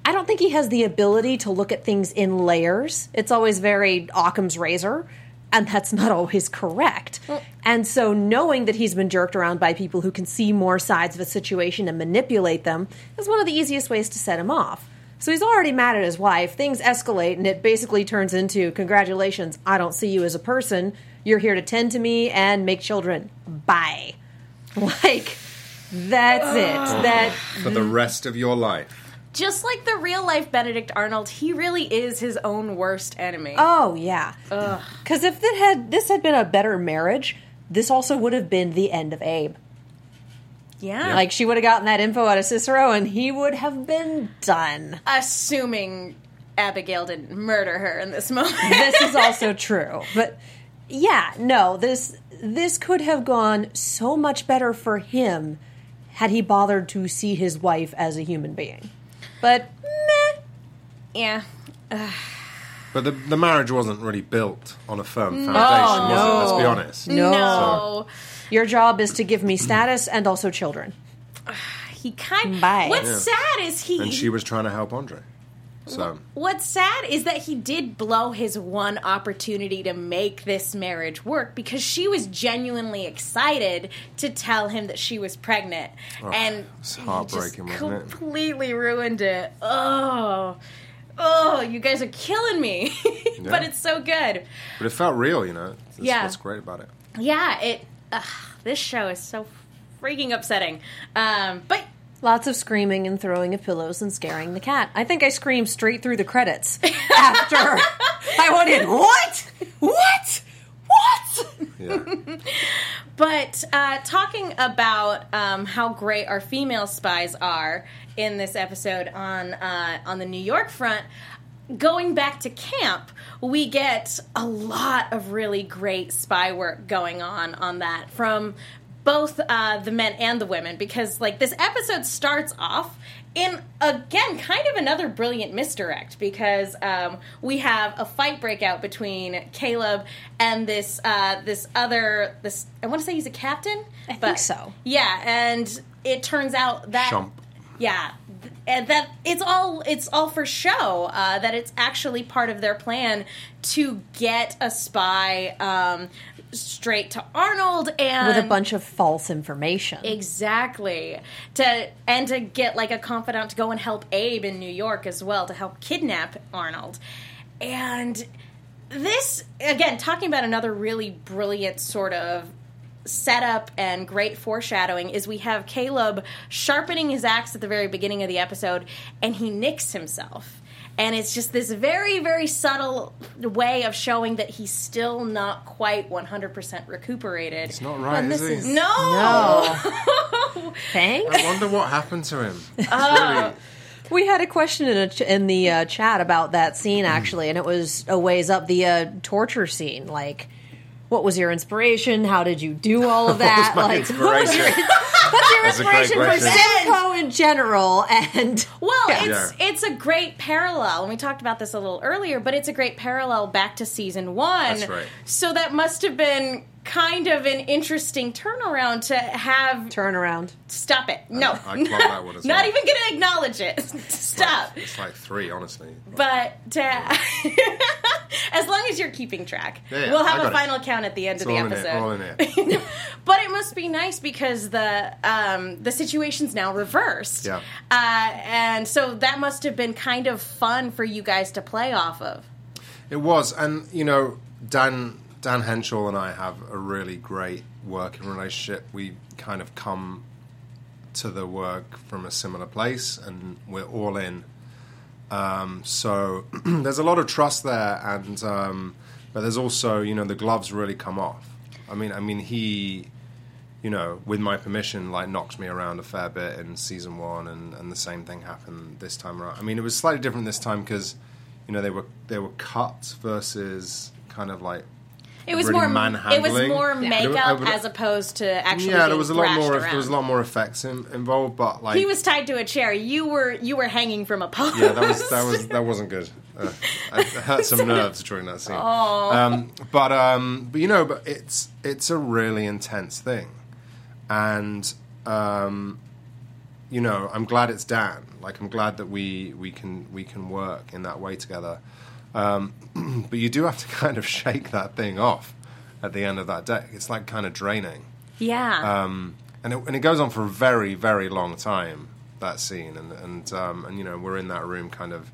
[SPEAKER 3] I don't think he has the ability to look at things in layers. It's always very Occam's razor, and that's not always correct. and so, knowing that he's been jerked around by people who can see more sides of a situation and manipulate them is one of the easiest ways to set him off. So he's already mad at his wife. Things escalate, and it basically turns into congratulations, I don't see you as a person. You're here to tend to me and make children. Bye. Like, that's it. That
[SPEAKER 4] For the rest of your life.
[SPEAKER 1] Just like the real life Benedict Arnold, he really is his own worst enemy.
[SPEAKER 3] Oh yeah. Because if it had this had been a better marriage, this also would have been the end of Abe.
[SPEAKER 1] Yeah.
[SPEAKER 3] Like she would have gotten that info out of Cicero, and he would have been done.
[SPEAKER 1] assuming Abigail didn't murder her in this moment.
[SPEAKER 3] This is also true, but yeah, no this this could have gone so much better for him had he bothered to see his wife as a human being. But meh.
[SPEAKER 1] yeah.
[SPEAKER 4] But the, the marriage wasn't really built on a firm mm. foundation,
[SPEAKER 3] Oh,
[SPEAKER 4] was it? Oh, Let's be honest.
[SPEAKER 3] No.
[SPEAKER 1] No.
[SPEAKER 3] Your job is to give me status and also children.
[SPEAKER 1] He kind
[SPEAKER 3] Bye.
[SPEAKER 1] What's
[SPEAKER 3] Yeah.
[SPEAKER 1] sad is he
[SPEAKER 4] And she was trying to help Andre. So,
[SPEAKER 1] What's sad is that he did blow his one opportunity to make this marriage work because she was genuinely excited to tell him that she was pregnant, oh, and
[SPEAKER 4] it's
[SPEAKER 1] he
[SPEAKER 4] heartbreaking,
[SPEAKER 1] just
[SPEAKER 4] wasn't it?
[SPEAKER 1] completely ruined it. Oh, oh, you guys are killing me, but
[SPEAKER 4] Yeah.
[SPEAKER 1] it's so good.
[SPEAKER 4] but it felt real, you know. That's
[SPEAKER 1] Yeah.
[SPEAKER 4] what's great about it.
[SPEAKER 1] Yeah, it. Ugh, this show is so freaking upsetting, um, but
[SPEAKER 3] Lots of screaming and throwing of pillows and scaring the cat. I think I screamed straight through the credits after I went in. What? What? What?
[SPEAKER 4] Yeah.
[SPEAKER 1] But uh, talking about um, how great our female spies are in this episode on uh, on the New York front, going back to camp, we get a lot of really great spy work going on on that from both uh, the men and the women because like this episode starts off in again kind of another brilliant misdirect because um, we have a fight breakout between Caleb and this uh, this other this I want to say he's a captain
[SPEAKER 3] I think so.
[SPEAKER 1] yeah and it turns out that
[SPEAKER 4] Shump.
[SPEAKER 1] Yeah and that it's all it's all for show uh, that it's actually part of their plan to get a spy um, straight to Arnold and
[SPEAKER 3] with a bunch of false information.
[SPEAKER 1] Exactly. To and to get like a confidant to go and help Abe in New York as well to help kidnap Arnold. And this again talking about another really brilliant sort of setup and great foreshadowing is we have Caleb sharpening his axe at the very beginning of the episode and he nicks himself. And it's just this very, very subtle way of showing that he's still not quite 100% recuperated.
[SPEAKER 4] It's not right,
[SPEAKER 3] And
[SPEAKER 4] is
[SPEAKER 3] this
[SPEAKER 4] he?
[SPEAKER 3] is-
[SPEAKER 1] No!
[SPEAKER 3] Thanks.
[SPEAKER 4] I wonder what happened to him.
[SPEAKER 1] Uh,
[SPEAKER 3] We had a question in, a ch- in the uh, chat about that scene actually, and it was a ways up the uh, torture scene. Like, what was your inspiration? How did you do all of that?
[SPEAKER 4] my
[SPEAKER 3] like, what was your,
[SPEAKER 4] inspiration?
[SPEAKER 3] what's your
[SPEAKER 4] That's a great
[SPEAKER 3] inspiration for
[SPEAKER 4] question.
[SPEAKER 3] Simcoe in general? And
[SPEAKER 1] Well,
[SPEAKER 3] Yeah.
[SPEAKER 1] it's
[SPEAKER 4] Yeah.
[SPEAKER 1] it's a great parallel, and we talked about this a little earlier, but it's a great parallel back to season one.
[SPEAKER 4] That's right.
[SPEAKER 1] So that must have been kind of an interesting turnaround to have.
[SPEAKER 3] Turnaround.
[SPEAKER 1] Stop it! No,
[SPEAKER 4] I clocked that one as
[SPEAKER 1] not
[SPEAKER 4] well.
[SPEAKER 1] even going to acknowledge it. Stop.
[SPEAKER 4] It's like three, honestly.
[SPEAKER 1] But to, as long as you're keeping track,
[SPEAKER 4] Yeah, yeah,
[SPEAKER 1] we'll have a
[SPEAKER 4] got it.
[SPEAKER 1] final count at the end
[SPEAKER 4] It's
[SPEAKER 1] of the
[SPEAKER 4] all in it,
[SPEAKER 1] episode.
[SPEAKER 4] all in it.
[SPEAKER 1] but it must be nice because the um, the situation's now reversed.
[SPEAKER 4] Yeah.
[SPEAKER 1] Uh, and so that must have been kind of fun for you guys to play off of.
[SPEAKER 4] It was, and you know, Dan Dan Henshall and I have a really great working relationship. We kind of come to the work from a similar place, and we're all in. Um, so there's a lot of trust there, and um, but there's also you know the gloves really come off. I mean, I mean he, you know, with my permission, like knocked me around a fair bit in season one, and, and the same thing happened this time around. I mean, it was slightly different this time because you know they were they were cut versus kind of like
[SPEAKER 1] It was
[SPEAKER 4] really
[SPEAKER 1] more it was
[SPEAKER 4] manhandling.
[SPEAKER 1] more makeup
[SPEAKER 4] But
[SPEAKER 1] as opposed to actually.
[SPEAKER 4] yeah, there was a lot more.
[SPEAKER 1] Around.
[SPEAKER 4] There was a lot more effects in, involved, but like
[SPEAKER 1] He was tied to a chair. You were you were hanging from a post.
[SPEAKER 4] yeah, that was that was that wasn't good. Uh, I, I hurt some nerves during that scene. Um, but um, but you know, but it's it's a really intense thing, and um, you know, I'm glad it's Dan. Like I'm glad that we we can we can work in that way together. Um, but you do have to kind of shake that thing off at the end of that day. It's like kind of draining
[SPEAKER 1] yeah.
[SPEAKER 4] um, and it, and it goes on for a very very long time that scene and and um, and you know we're in that room kind of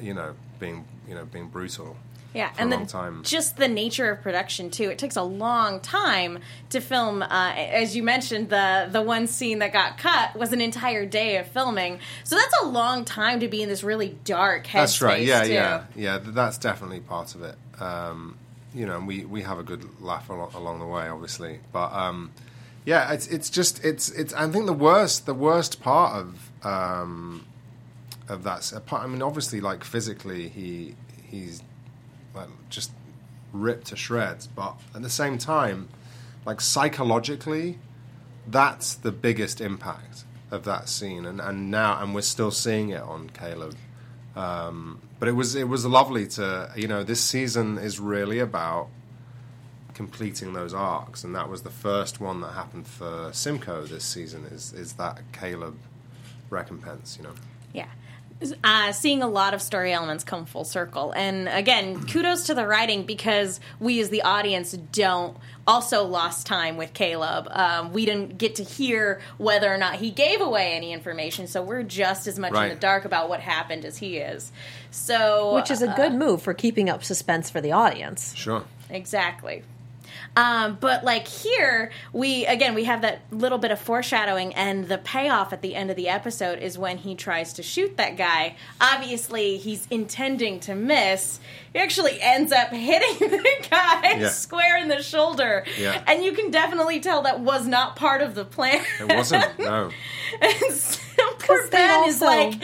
[SPEAKER 4] you know being you know being brutal
[SPEAKER 1] Yeah, and
[SPEAKER 4] a
[SPEAKER 1] the,
[SPEAKER 4] time.
[SPEAKER 1] just the nature of production too. It takes a long time to film. Uh, as you mentioned, the the one scene that got cut was an entire day of filming. So that's a long time to be in this really dark headspace.
[SPEAKER 4] that's right yeah
[SPEAKER 1] too.
[SPEAKER 4] yeah yeah that's definitely part of it um, you know and we we have a good laugh along, along the way obviously but um, yeah it's it's just it's it's I think the worst the worst part of um, of that I mean obviously like physically he he's like just ripped to shreds. But at the same time like psychologically that's the biggest impact of that scene. And, and now and we're still seeing it on Caleb. Um, but it was it was lovely to you know this season is really about completing those arcs. And that was the first one that happened for Simcoe this season is is that Caleb recompense you know?
[SPEAKER 1] Yeah. Uh, seeing a lot of story elements come full circle. And again, kudos to the writing because we as the audience don't also lost time with Caleb. Um, we didn't get to hear whether or not he gave away any information, so we're just as much in the dark about what happened as he is. So,
[SPEAKER 3] Which is a good move for keeping up suspense for the audience.
[SPEAKER 4] sure
[SPEAKER 1] Exactly. Um, but like here, we again we have that little bit of foreshadowing, and the payoff at the end of the episode is when he tries to shoot that guy. Obviously, he's intending to miss. He actually ends up hitting the guy
[SPEAKER 4] Yeah.
[SPEAKER 1] square in the shoulder,
[SPEAKER 4] Yeah.
[SPEAKER 1] and you can definitely tell that was not part of the plan.
[SPEAKER 4] it wasn't no
[SPEAKER 1] and so poor
[SPEAKER 3] they
[SPEAKER 1] Ben is like,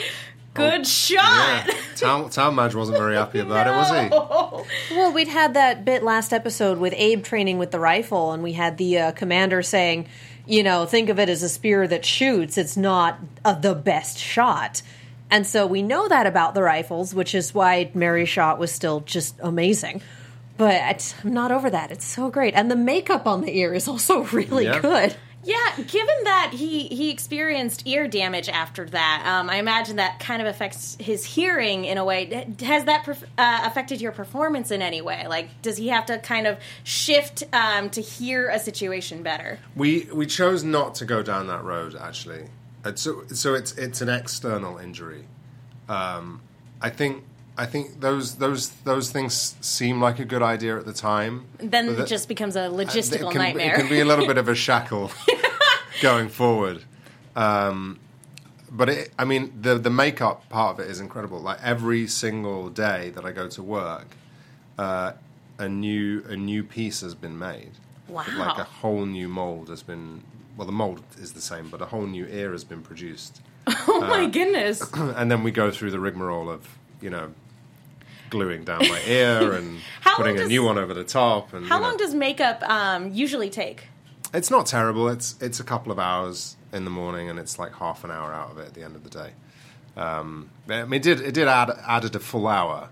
[SPEAKER 1] "Good shot."
[SPEAKER 4] yeah Tal, Tallmadge wasn't very happy about it, was he?
[SPEAKER 3] Well, we'd had that bit last episode with Abe training with the rifle, and we had the uh, commander saying, you know, think of it as a spear that shoots. It's not uh, the best shot. And so we know that about the rifles, which is why Mary shot was still just amazing. But I'm not over that. It's so great. And the makeup on the ear is also really
[SPEAKER 4] Yeah.
[SPEAKER 3] good.
[SPEAKER 1] Yeah, given that he he experienced ear damage after that, um, I imagine that kind of affects his hearing in a way. Has that perf- uh, affected your performance in any way? Like, does he have to kind of shift um, to hear a situation better?
[SPEAKER 4] We we chose not to go down that road actually. Uh, so so it's it's an external injury. Um, I think I think those those those things seem like a good idea at the time.
[SPEAKER 1] Then it just becomes a logistical
[SPEAKER 4] it can,
[SPEAKER 1] nightmare.
[SPEAKER 4] It can be a little bit of a shackle going forward. Um, but it, I mean, the the makeup part of it is incredible. Like every single day that I go to work, uh, a new a new piece has been made.
[SPEAKER 1] Wow.
[SPEAKER 4] Like a whole new mold has been. Well, the mold is the same, but a whole new ear has been produced.
[SPEAKER 1] oh my goodness!
[SPEAKER 4] and then we go through the rigmarole of you know gluing down my ear and putting a new one over the top. And
[SPEAKER 1] How
[SPEAKER 4] you know.
[SPEAKER 1] long does makeup um, usually take?
[SPEAKER 4] It's not terrible. It's it's a couple of hours in the morning, and it's like half an hour out of it at the end of the day. Um, I mean, it did it did add added a full hour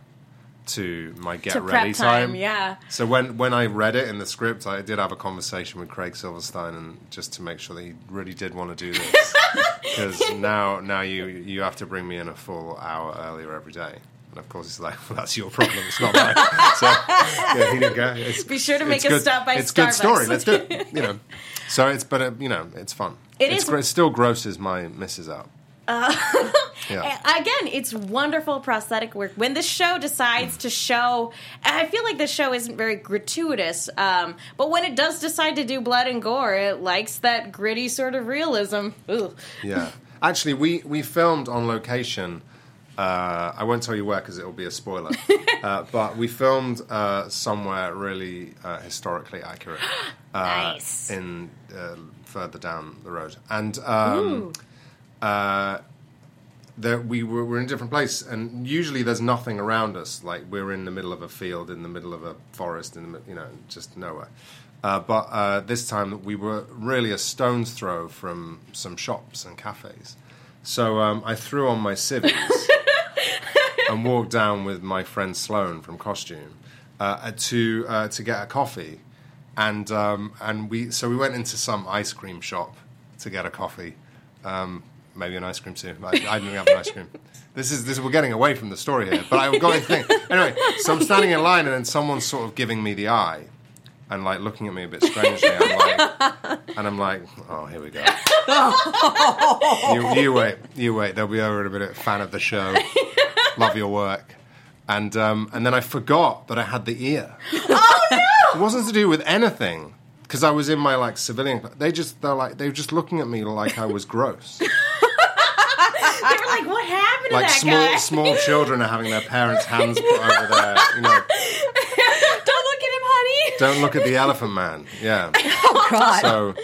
[SPEAKER 4] to my get
[SPEAKER 1] To
[SPEAKER 4] ready
[SPEAKER 1] time,
[SPEAKER 4] time.
[SPEAKER 1] yeah.
[SPEAKER 4] So when when I read it in the script, I did have a conversation with Craig Silverstein, and just to make sure that he really did want to do this, because now now you you have to bring me in a full hour earlier every day. And of course, he's like, "Well, that's your problem. It's not mine." so yeah, he didn't go. It's,
[SPEAKER 1] Be sure to make a
[SPEAKER 4] good-
[SPEAKER 1] stop by
[SPEAKER 4] It's good story. Let's do it. You know. So it's but uh, you know it's fun.
[SPEAKER 1] It
[SPEAKER 4] it's
[SPEAKER 1] is-
[SPEAKER 4] it still grosses my missus out. yeah.
[SPEAKER 1] Again, it's wonderful prosthetic work. When this show decides to show, I feel like the show isn't very gratuitous, um, but when it does decide to do blood and gore, it likes that gritty sort of realism. Ugh.
[SPEAKER 4] Yeah. Actually, we, we filmed on location. Uh, I won't tell you where because it will be a spoiler. uh, but we filmed uh, somewhere really uh, historically accurate. Uh,
[SPEAKER 1] Nice.
[SPEAKER 4] In uh, further down the road, and um, uh, there we were we're in a different place, and usually there's nothing around us. Like we're in the middle of a field, in the middle of a forest, in the you know just nowhere. Uh, but uh, this time we were really a stone's throw from some shops and cafes. So um, I threw on my civvies and walked down with my friend Sloan from Costume uh, to uh, to get a coffee, and um, and we so we went into some ice cream shop to get a coffee, um, maybe an ice cream too. I, I didn't have an ice cream. This is this we're getting away from the story here, but I'm going to think anyway. So I'm standing in line, and then someone's sort of giving me the eye. And like looking at me a bit strangely, I'm like, and I'm like, oh, here we go. you, you wait, you wait. They'll be over in a bit. Fan of the show, love your work, and um, and then I forgot that I had the ear. Oh no! It wasn't to do with anything because I was in my like civilian. They just they're like they were just looking at me like I was gross.
[SPEAKER 1] They were like, "What happened to
[SPEAKER 4] like
[SPEAKER 1] that
[SPEAKER 4] small
[SPEAKER 1] guy?"
[SPEAKER 4] small children are having their parents' hands put over there. You know,
[SPEAKER 1] Don't look at him, honey.
[SPEAKER 4] don't look at the elephant man. Yeah.
[SPEAKER 3] Oh God!
[SPEAKER 4] So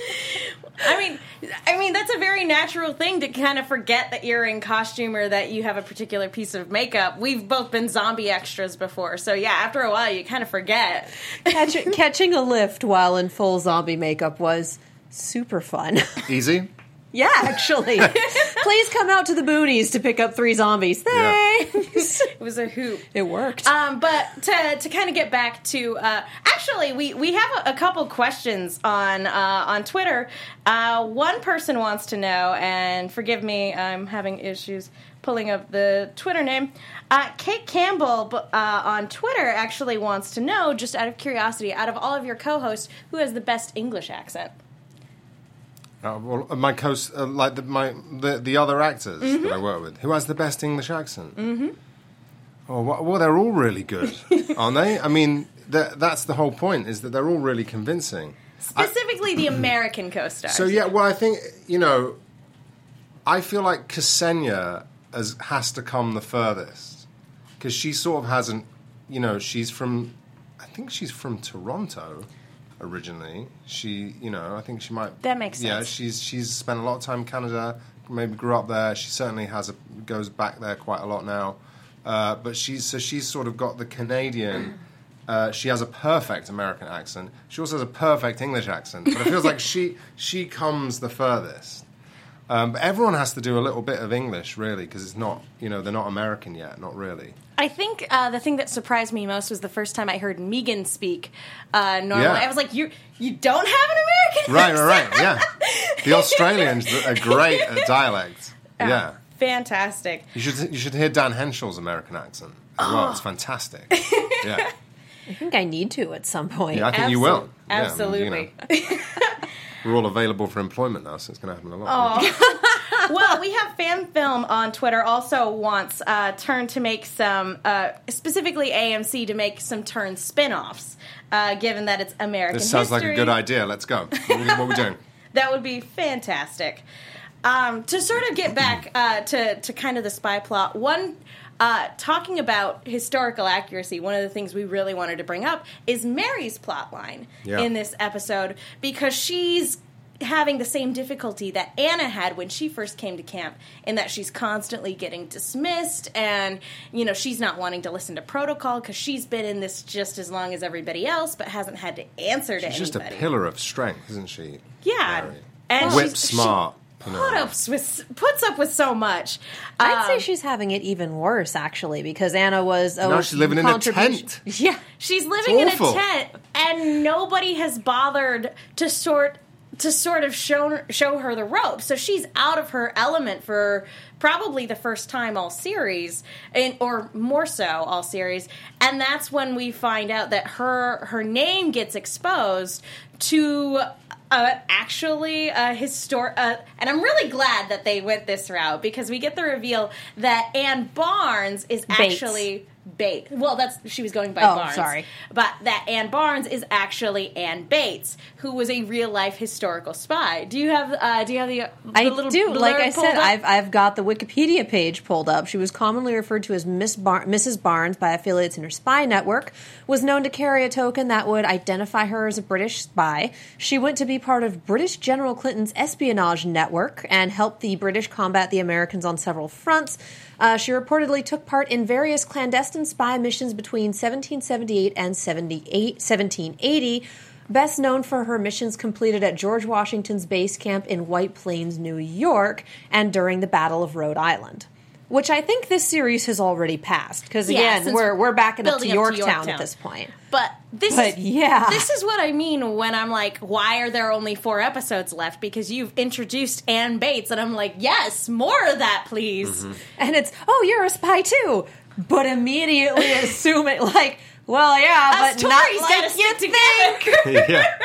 [SPEAKER 1] I mean, I mean that's a very natural thing to kind of forget that you're in costume or that you have a particular piece of makeup. We've both been zombie extras before, so yeah, after a while you kind of forget.
[SPEAKER 3] Catch, catching a lift while in full zombie makeup was super fun.
[SPEAKER 4] easy.
[SPEAKER 3] Yeah, actually. Please come out to the boonies to pick up three zombies. Thanks.
[SPEAKER 1] It was a hoop.
[SPEAKER 3] it worked.
[SPEAKER 1] Um, but to, to kind of get back to uh, actually, we, we have a, a couple questions on uh, on Twitter. Uh, one person wants to know, and forgive me, I'm having issues pulling up the Twitter name. Uh, Kate Campbell uh, on Twitter actually wants to know, just out of curiosity, out of all of your co-hosts, who has the best English accent?
[SPEAKER 4] Uh, well, uh, my co uh, like the, my the the other actors
[SPEAKER 1] Mm-hmm.
[SPEAKER 4] that I work with, who has the best English accent? Mm-hmm. Oh, well, well, they're all really good, aren't they? I mean, that, that's the whole point is that they're all really convincing.
[SPEAKER 1] Specifically, the American co-stars.
[SPEAKER 4] So yeah, well, I think you know, I feel like Ksenia has has to come the furthest because she sort of hasn't, you know, she's from, I think she's from Toronto originally. She, you know, I think she might.
[SPEAKER 1] That makes sense.
[SPEAKER 4] Yeah, she's she's spent a lot of time in Canada. Maybe grew up there. She certainly has a goes back there quite a lot now. uh, but she's so she's sort of got the Canadian. Uh, she has a perfect American accent. She also has a perfect English accent. But it feels like she she comes the furthest. Um, but everyone has to do a little bit of English, really, because it's not you know they're not American yet, not really.
[SPEAKER 1] I think uh, the thing that surprised me most was the first time I heard Meegan speak. Uh, normally,
[SPEAKER 4] Yeah.
[SPEAKER 1] I was like, "You you don't have an American
[SPEAKER 4] Right,
[SPEAKER 1] accent?"
[SPEAKER 4] right, right. Yeah, the Australians a great at dialect. Yeah.
[SPEAKER 1] fantastic.
[SPEAKER 4] You should you should hear Dan Henshall's American accent as well. It's fantastic. Yeah,
[SPEAKER 3] I think I need to at some point.
[SPEAKER 4] yeah I think you
[SPEAKER 1] Absol-
[SPEAKER 4] will. Yeah, I mean,
[SPEAKER 1] Absolutely.
[SPEAKER 4] you know, we're all available for employment now, so it's going to happen a lot.
[SPEAKER 1] well, we have fan film on Twitter. Also wants uh, Turn to make some, uh, specifically AMC to make some Turn spin-offs. Uh, given that it's American
[SPEAKER 4] This sounds like a good idea. Let's go. What are we, what are we doing?
[SPEAKER 1] That would be fantastic. Um, to sort of get back uh, to to kind of the spy plot, one uh, talking about historical accuracy. One of the things we really wanted to bring up is Mary's plot line
[SPEAKER 4] Yeah.
[SPEAKER 1] in this episode because she's having the same difficulty that Anna had when she first came to camp in that she's constantly getting dismissed and you know she's not wanting to listen to protocol because she's been in this just as long as everybody else but hasn't had to answer to anybody.
[SPEAKER 4] She's just a pillar of strength, isn't she?
[SPEAKER 1] Yeah,
[SPEAKER 4] Mary?
[SPEAKER 1] and
[SPEAKER 4] Whip
[SPEAKER 1] she's-
[SPEAKER 4] smart.
[SPEAKER 1] She
[SPEAKER 4] you
[SPEAKER 1] put
[SPEAKER 4] know.
[SPEAKER 1] up with puts up with so much.
[SPEAKER 3] I'd say
[SPEAKER 1] Um,
[SPEAKER 3] she's having it even worse, actually, because Anna was. Oh,
[SPEAKER 4] Now she's living in a tent.
[SPEAKER 3] Yeah.
[SPEAKER 1] she's living in a tent, and nobody has bothered to sort to sort of show show her the ropes. So she's out of her element for probably the first time all series, and or more so all series. And that's when we find out that her her name gets exposed to. Uh, actually, a histor- uh, and I'm really glad that they went this route because we get the reveal that Anne Barnes is
[SPEAKER 3] Bates.
[SPEAKER 1] actually Bates. Well, that's she was going by
[SPEAKER 3] Oh,
[SPEAKER 1] Barnes.
[SPEAKER 3] sorry.
[SPEAKER 1] But that Anne Barnes is actually Anne Bates, who was a real life historical spy. Do you have uh, do you have the, the
[SPEAKER 3] I
[SPEAKER 1] little
[SPEAKER 3] do. Like I said,
[SPEAKER 1] up?
[SPEAKER 3] I've I've got the Wikipedia page pulled up. She was commonly referred to as Miss Bar- Mrs. Barnes by affiliates in her spy network. Was known to carry a token that would identify her as a British spy. She went to be part of British General Clinton's espionage network and helped the British combat the Americans on several fronts. Uh, she reportedly took part in various clandestine spy missions between 1778 and 78, 1780. Best known for her missions completed at George Washington's base camp in White Plains, New York, and during the Battle of Rhode Island. Which I think this series has already passed because
[SPEAKER 1] Yeah,
[SPEAKER 3] again we're we're backing up to
[SPEAKER 1] up to
[SPEAKER 3] Yorktown,
[SPEAKER 1] Yorktown.
[SPEAKER 3] at this point.
[SPEAKER 1] But this
[SPEAKER 3] But
[SPEAKER 1] is
[SPEAKER 3] yeah.
[SPEAKER 1] this is what I mean when I'm like, why are there only four episodes left? Because you've introduced Anne Bates, and I'm like, yes, more of that, please.
[SPEAKER 4] Mm-hmm.
[SPEAKER 3] And it's oh you're a spy too, but immediately assume it like well yeah,
[SPEAKER 1] Us
[SPEAKER 3] but not like you think.
[SPEAKER 4] yeah.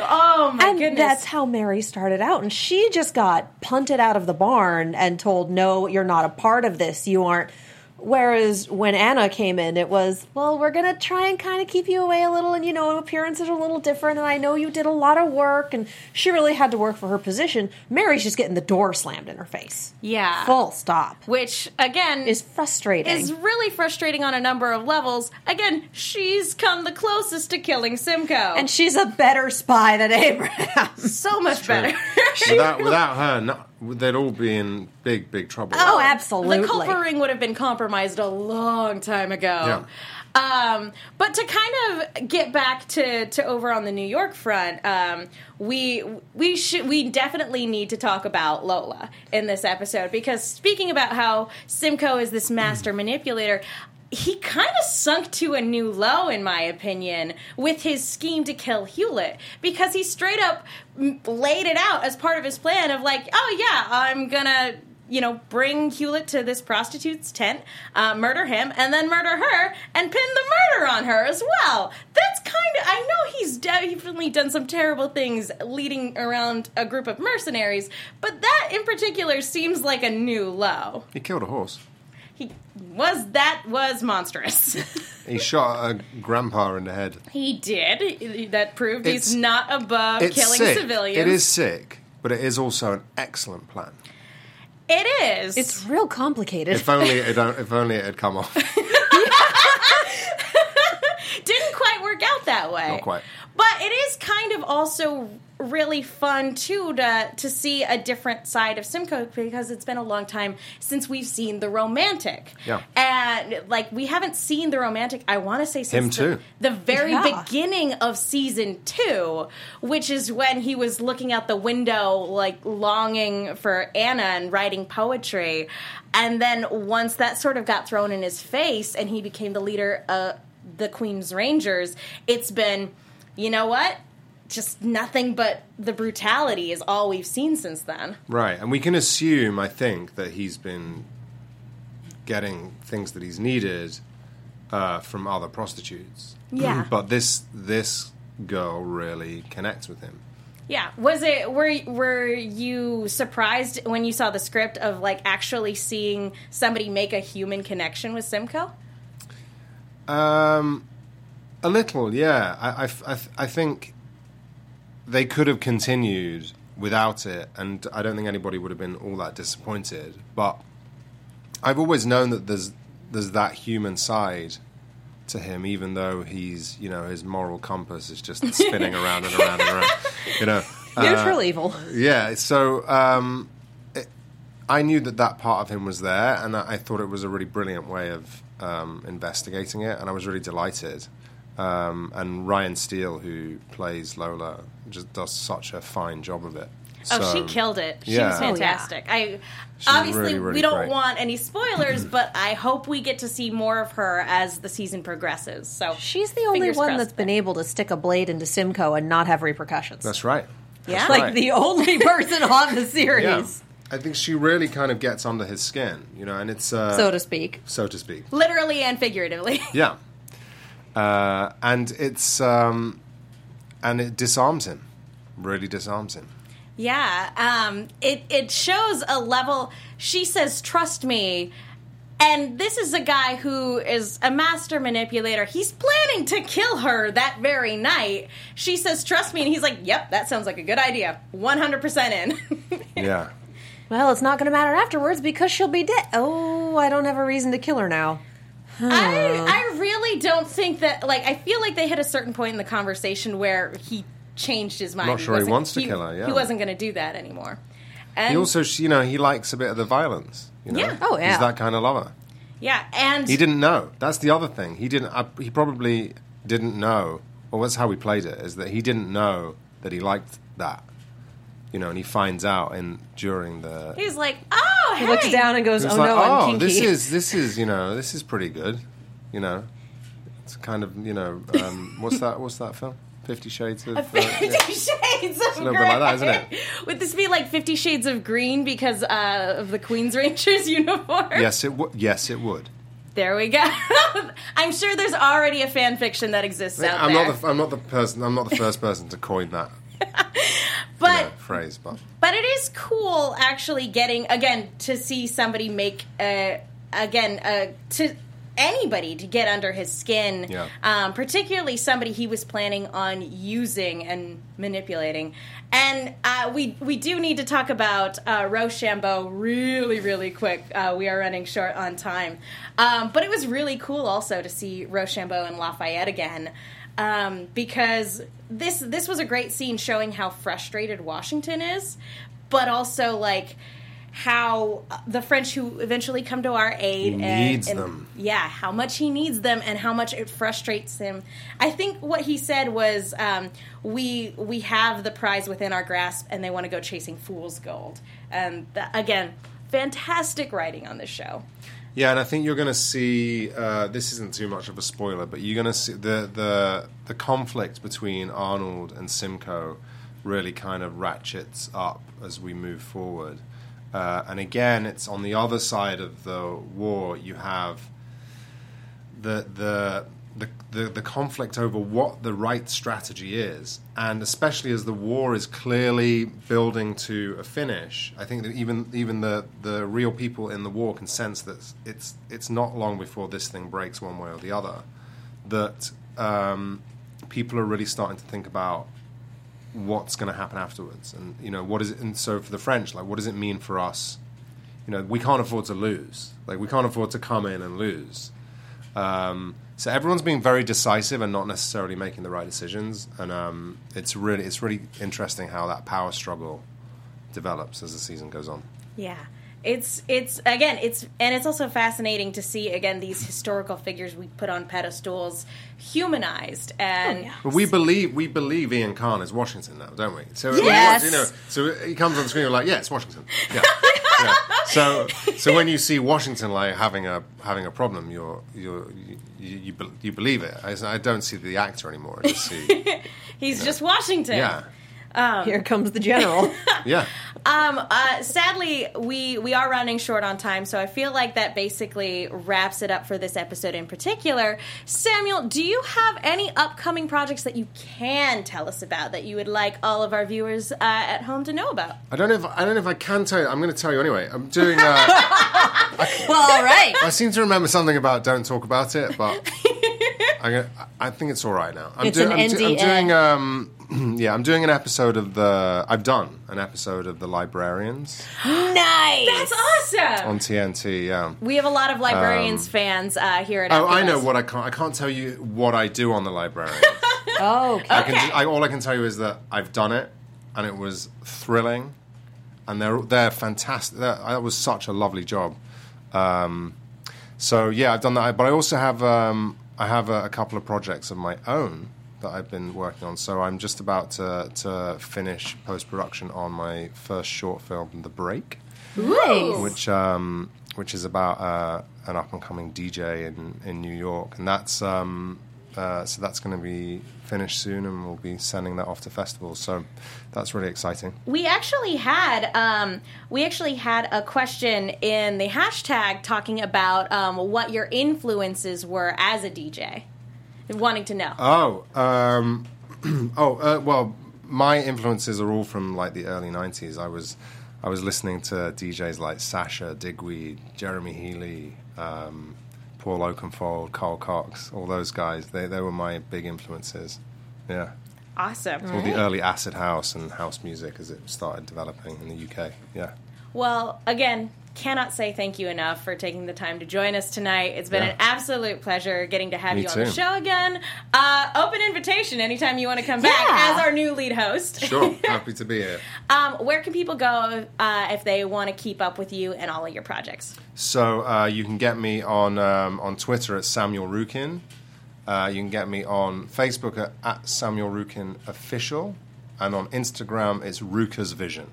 [SPEAKER 1] oh my
[SPEAKER 3] and
[SPEAKER 1] goodness!
[SPEAKER 3] that's how Mary started out. And she just got punted out of the barn and told, no, you're not a part of this. You aren't. Whereas when Anna came in, it was, well, we're going to try and kind of keep you away a little. And, you know, appearances are a little different. And I know you did a lot of work. And she really had to work for her position. Mary's just getting the door slammed in her face.
[SPEAKER 1] yeah,
[SPEAKER 3] Full stop.
[SPEAKER 1] which again
[SPEAKER 3] Is frustrating.
[SPEAKER 1] is really frustrating on a number of levels. Again, she's come the closest to killing Simcoe,
[SPEAKER 3] and she's a better spy than Abraham.
[SPEAKER 1] so much better.
[SPEAKER 4] without without her, no, they'd all be in big big trouble.
[SPEAKER 3] Oh, absolutely.
[SPEAKER 1] The Culper ring would have been compromised a long time ago. Um, but to kind of get back to, to over on the New York front, um, we we should we definitely need to talk about Lola in this episode because speaking about how Simcoe is this master manipulator. He kind of sunk to a new low, in my opinion, with his scheme to kill Hewlett because he straight up laid it out as part of his plan of like, oh yeah, I'm gonna you know, bring Hewlett to this prostitute's tent, uh, murder him, and then murder her, and pin the murder on her as well. That's kind of. I know he's definitely done some terrible things leading around a group of mercenaries, but that in particular seems like a new low.
[SPEAKER 4] He killed a horse.
[SPEAKER 1] He was that was monstrous.
[SPEAKER 4] He shot a grandpa in the head.
[SPEAKER 1] he did. That proved
[SPEAKER 4] It's-
[SPEAKER 1] he's not above
[SPEAKER 4] It's
[SPEAKER 1] killing
[SPEAKER 4] sick.
[SPEAKER 1] civilians.
[SPEAKER 4] It is sick, but it is also an excellent plan.
[SPEAKER 1] It is.
[SPEAKER 3] it's real complicated.
[SPEAKER 4] If only it don't, if only it had come off.
[SPEAKER 1] didn't quite work out that way.
[SPEAKER 4] Not quite.
[SPEAKER 1] But it is kind of also really fun too to to see a different side of Simcoe because it's been a long time since we've seen the romantic.
[SPEAKER 4] Yeah.
[SPEAKER 1] And like we haven't seen the romantic I want to say since
[SPEAKER 4] Him
[SPEAKER 1] the- The, very
[SPEAKER 3] Yeah.
[SPEAKER 1] beginning of season 2, which is when he was looking out the window like longing for Anna and writing poetry. And then once that sort of got thrown in his face and he became the leader of the Queen's Rangers, it's been you know what? Just nothing but the brutality is all we've seen since then.
[SPEAKER 4] Right, and we can assume, I think, that he's been getting things that he's needed uh, from other prostitutes.
[SPEAKER 1] Yeah.
[SPEAKER 4] but this this girl really connects with him.
[SPEAKER 1] Yeah, was it were were you surprised when you saw the script of like actually seeing somebody make a human connection with Simcoe?
[SPEAKER 4] Um, a little, yeah. I, I, I, I think they could have continued without it, and I don't think anybody would have been all that disappointed. But I've always known that there's there's that human side to him, even though he's you know his moral compass is just spinning around and around and around. You know,
[SPEAKER 3] Neutral evil.
[SPEAKER 4] yeah. So um, it, I knew that that part of him was there, and I, I thought it was a really brilliant way of um, investigating it, and I was really delighted. Um, and Ryan Steele, who plays Lola, just does such a fine job of it.
[SPEAKER 1] Oh,
[SPEAKER 4] So-
[SPEAKER 1] she killed it. She
[SPEAKER 4] Yeah.
[SPEAKER 1] was
[SPEAKER 3] Oh, yeah.
[SPEAKER 1] fantastic. I
[SPEAKER 4] She's
[SPEAKER 1] obviously
[SPEAKER 4] really, really
[SPEAKER 1] we don't
[SPEAKER 4] great.
[SPEAKER 1] want any spoilers, but I hope we get to see more of her as the season progresses. So
[SPEAKER 3] She's the only one that's been able to stick a blade into Simcoe and not have repercussions.
[SPEAKER 4] That's right.
[SPEAKER 1] Yeah.
[SPEAKER 4] That's
[SPEAKER 3] like
[SPEAKER 4] right.
[SPEAKER 3] the only person on the
[SPEAKER 4] Yeah.
[SPEAKER 3] series,
[SPEAKER 4] I think she really kind of gets under his skin, you know, and it's uh,
[SPEAKER 3] so to speak.
[SPEAKER 4] so to speak.
[SPEAKER 1] literally and figuratively.
[SPEAKER 4] Yeah, uh, and it's um, and it disarms him, really disarms him.
[SPEAKER 1] Yeah, um, it it shows a level. She says, "Trust me," and this is a guy who is a master manipulator. He's planning to kill her that very night. She says, "Trust me," and he's like, "Yep, that sounds like a good idea. One hundred percent in."
[SPEAKER 4] Yeah,
[SPEAKER 3] Well, it's not going to matter afterwards because she'll be dead. Oh, I don't have a reason to kill her now.
[SPEAKER 1] I I really don't think that. Like, I feel like they hit a certain point in the conversation where he changed his mind.
[SPEAKER 4] Not sure he
[SPEAKER 1] wasn't-
[SPEAKER 4] wants to kill her, yeah.
[SPEAKER 1] he wasn't going to do that anymore. And
[SPEAKER 4] he also, you know, he likes a bit of the violence. You know?
[SPEAKER 1] Yeah.
[SPEAKER 3] Oh, yeah.
[SPEAKER 4] he's that kind of lover.
[SPEAKER 1] yeah, and
[SPEAKER 4] He didn't know. That's the other thing. He didn't. Uh, he probably didn't know. Or that's how we played it. Is that he didn't know that he liked that. You know, and he finds out and during the.
[SPEAKER 1] He's like, oh,
[SPEAKER 3] He looks down and goes,
[SPEAKER 4] It's
[SPEAKER 3] "Oh
[SPEAKER 4] like,
[SPEAKER 3] no, I'm
[SPEAKER 4] oh,
[SPEAKER 3] kinky."
[SPEAKER 4] this is this is you know this is pretty good. You know, it's kind of you know um, what's that what's that film? Fifty Shades of. Uh,
[SPEAKER 1] Fifty
[SPEAKER 4] yeah.
[SPEAKER 1] Shades of
[SPEAKER 4] a little
[SPEAKER 1] Grey.
[SPEAKER 4] bit like that, isn't it?
[SPEAKER 1] Would this be like Fifty Shades of Green because uh, of the Queen's Rangers uniform?
[SPEAKER 4] Yes, it would. Yes, it would.
[SPEAKER 1] There we go. I'm sure there's already a fan fiction that exists out
[SPEAKER 4] I'm
[SPEAKER 1] there.
[SPEAKER 4] not. The, I'm not the person. I'm not the first person to coin that you
[SPEAKER 1] but
[SPEAKER 4] know, phrase. But.
[SPEAKER 1] but it is cool actually getting again to see somebody make uh, again uh, to anybody to get under his skin.
[SPEAKER 4] Yeah.
[SPEAKER 1] um, particularly somebody he was planning on using and manipulating. And uh, we we do need to talk about uh, Rochambeau really really quick. Uh, we are running short on time. Um, but it was really cool also to see Rochambeau and Lafayette again um, because this this was a great scene showing how frustrated Washington is, but also like how the French who eventually come to our aid
[SPEAKER 4] He
[SPEAKER 1] and,
[SPEAKER 4] needs
[SPEAKER 1] and-
[SPEAKER 4] them.
[SPEAKER 1] Yeah, how much he needs them and how much it frustrates him. I think what he said was, um, "We we have the prize within our grasp, and they want to go chasing fool's gold." And th- again, fantastic writing on this show.
[SPEAKER 4] Yeah, and I think you're going to see. Uh, this isn't too much of a spoiler, but you're going to see the the the conflict between Arnold and Simcoe really kind of ratchets up as we move forward. Uh, and again, it's on the other side of the war. You have the the the, the, the conflict over what the right strategy is, and especially as the war is clearly building to a finish, I think that even even the, the real people in the war can sense that it's it's not long before this thing breaks one way or the other. That um, people are really starting to think about what's going to happen afterwards, and you know what is it. And so for the French, like what does it mean for us? You know, we can't afford to lose. Like we can't afford to come in and lose. Um, So everyone's being very decisive and not necessarily making the right decisions, and um, it's really it's really interesting how that power struggle develops as the season goes on.
[SPEAKER 1] Yeah. It's it's again it's and it's also fascinating to see again these historical figures we put on pedestals humanized and
[SPEAKER 3] yeah.
[SPEAKER 4] But we believe we believe Ian Kahn is Washington now, don't we? So
[SPEAKER 3] Yes.
[SPEAKER 4] you know, so he comes on the screen, we're like, yeah, it's Washington. Yeah. yeah. So so when you see Washington like having a having a problem, you're you're you you, you believe it. I, I don't see the actor anymore. I just see
[SPEAKER 1] he's just Washington.
[SPEAKER 4] yeah
[SPEAKER 3] Here comes the general.
[SPEAKER 4] yeah.
[SPEAKER 1] Um, uh, sadly, we we are running short on time, so I feel like that basically wraps it up for this episode in particular. Samuel, do you have any upcoming projects that you can tell us about that you would like all of our viewers uh, at home to know about?
[SPEAKER 4] I don't know if I don't know if I can tell you. I'm going to tell you anyway. I'm doing. Uh,
[SPEAKER 3] well, all right.
[SPEAKER 4] I seem to remember something about don't talk about it, but I, go- I think it's all right now. I'm,
[SPEAKER 3] It's an
[SPEAKER 4] I'm, I'm doing. Um, yeah, I'm doing an episode of the. I've done an episode of the Librarians
[SPEAKER 3] Nice.
[SPEAKER 1] That's awesome.
[SPEAKER 4] on TNT. Yeah.
[SPEAKER 1] we have a lot of librarians fans uh, here at.
[SPEAKER 4] Oh, I know what I can't. I can't tell you what I do on the Librarians.
[SPEAKER 3] Oh, okay.
[SPEAKER 4] I can. I, all I can tell you is that I've done it, and it was thrilling, and they're they're fantastic. They're, that was such a lovely job. Um, so yeah, I've done that. But I also have um, I have a, a couple of projects of my own that I've been working on. So I'm just about to to finish post production on my first short film, The Break
[SPEAKER 3] Nice.
[SPEAKER 4] which um, which is about uh, an up and coming DJ in, in New York, and that's um, uh, so that's going to be finished soon, and we'll be sending that off to festivals. So that's really exciting.
[SPEAKER 1] We actually had um, we actually had a question in the hashtag talking about um, what your influences were as a DJ, wanting to know.
[SPEAKER 4] Oh, um, oh, uh, well, my influences are all from like the early '90s. I was I was listening to DJs like Sasha Digweed, Jeremy Healy. Um, Paul Oakenfold, Carl Cox, all those guys, they, they were my big influences. Yeah.
[SPEAKER 1] awesome.
[SPEAKER 4] all the early acid house and house music as it started developing in the UK. Yeah.
[SPEAKER 1] Well, again, cannot say thank you enough for taking the time to join us tonight. It's been
[SPEAKER 4] Yeah.
[SPEAKER 1] an absolute pleasure getting to have
[SPEAKER 4] Me
[SPEAKER 1] you on the show again. Uh, open invitation anytime you want to come back
[SPEAKER 3] Yeah.
[SPEAKER 1] as our new lead host.
[SPEAKER 4] Sure. Happy to be here.
[SPEAKER 1] um, where can people go uh, if they want to keep up with you and all of your projects?
[SPEAKER 4] So uh, you can get me on um, on Twitter at Samuel Roukin. Uh, you can get me on Facebook at, at Samuel Roukin Official. And on Instagram, it's Ruka's Vision.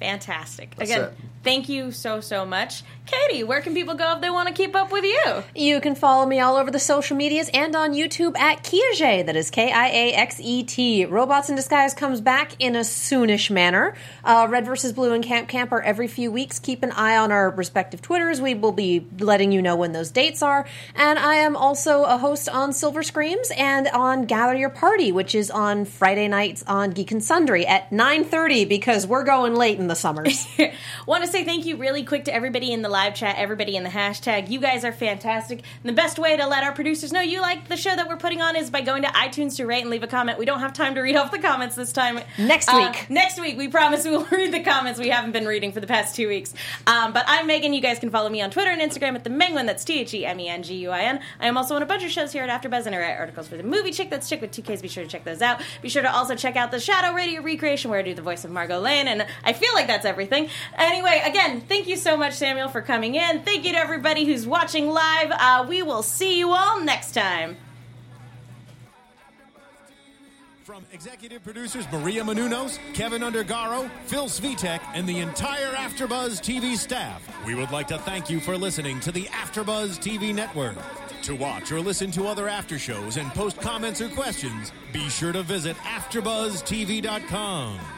[SPEAKER 1] Fantastic.
[SPEAKER 4] That's
[SPEAKER 1] Again,
[SPEAKER 4] it.
[SPEAKER 1] Thank you so, so much. Katie, where can people go if they want to keep up with you?
[SPEAKER 3] You can follow me all over the social medias and on YouTube at Kiaxet. That is K I A X E T. Robots in Disguise comes back in a soonish manner. Uh, Red versus Blue and Camp Camper every few weeks. Keep an eye on our respective Twitters. We will be letting you know when those dates are. And I am also a host on Silver Screams and on Gather Your Party, which is on Friday nights on Geek and Sundry at 9.30 because we're going late in the summers.
[SPEAKER 1] Want to say thank you really quick to everybody in the live chat, everybody in the hashtag. You guys are fantastic. And the best way to let our producers know you like the show that we're putting on is by going to iTunes to rate and leave a comment. We don't have time to read off the comments this time.
[SPEAKER 3] Next
[SPEAKER 1] Uh,
[SPEAKER 3] week.
[SPEAKER 1] next week, we promise we will read the comments we haven't been reading for the past two weeks. Um, but I'm Megan. You guys can follow me on Twitter and Instagram at the Menguin. That's T H E M E N G U I N. I am also on a bunch of shows here at AfterBuzz and I write articles for the Movie Chick. That's Chick with two Ks. Be sure to check those out. Be sure to also check out the Shadow Radio recreation where I do the voice of Margot Lane, and I feel like that's everything. Anyway, again, thank you so much, Samuel, for coming in. Thank you to everybody who's watching live. Uh, we will see you all next time.
[SPEAKER 2] From executive producers Maria Menounos, Kevin Undergaro, Phil Svitek, and the entire AfterBuzz TV staff, we would like to thank you for listening to the AfterBuzz TV network. To watch or listen to other after shows and post comments or questions, be sure to visit AfterBuzzTV.com.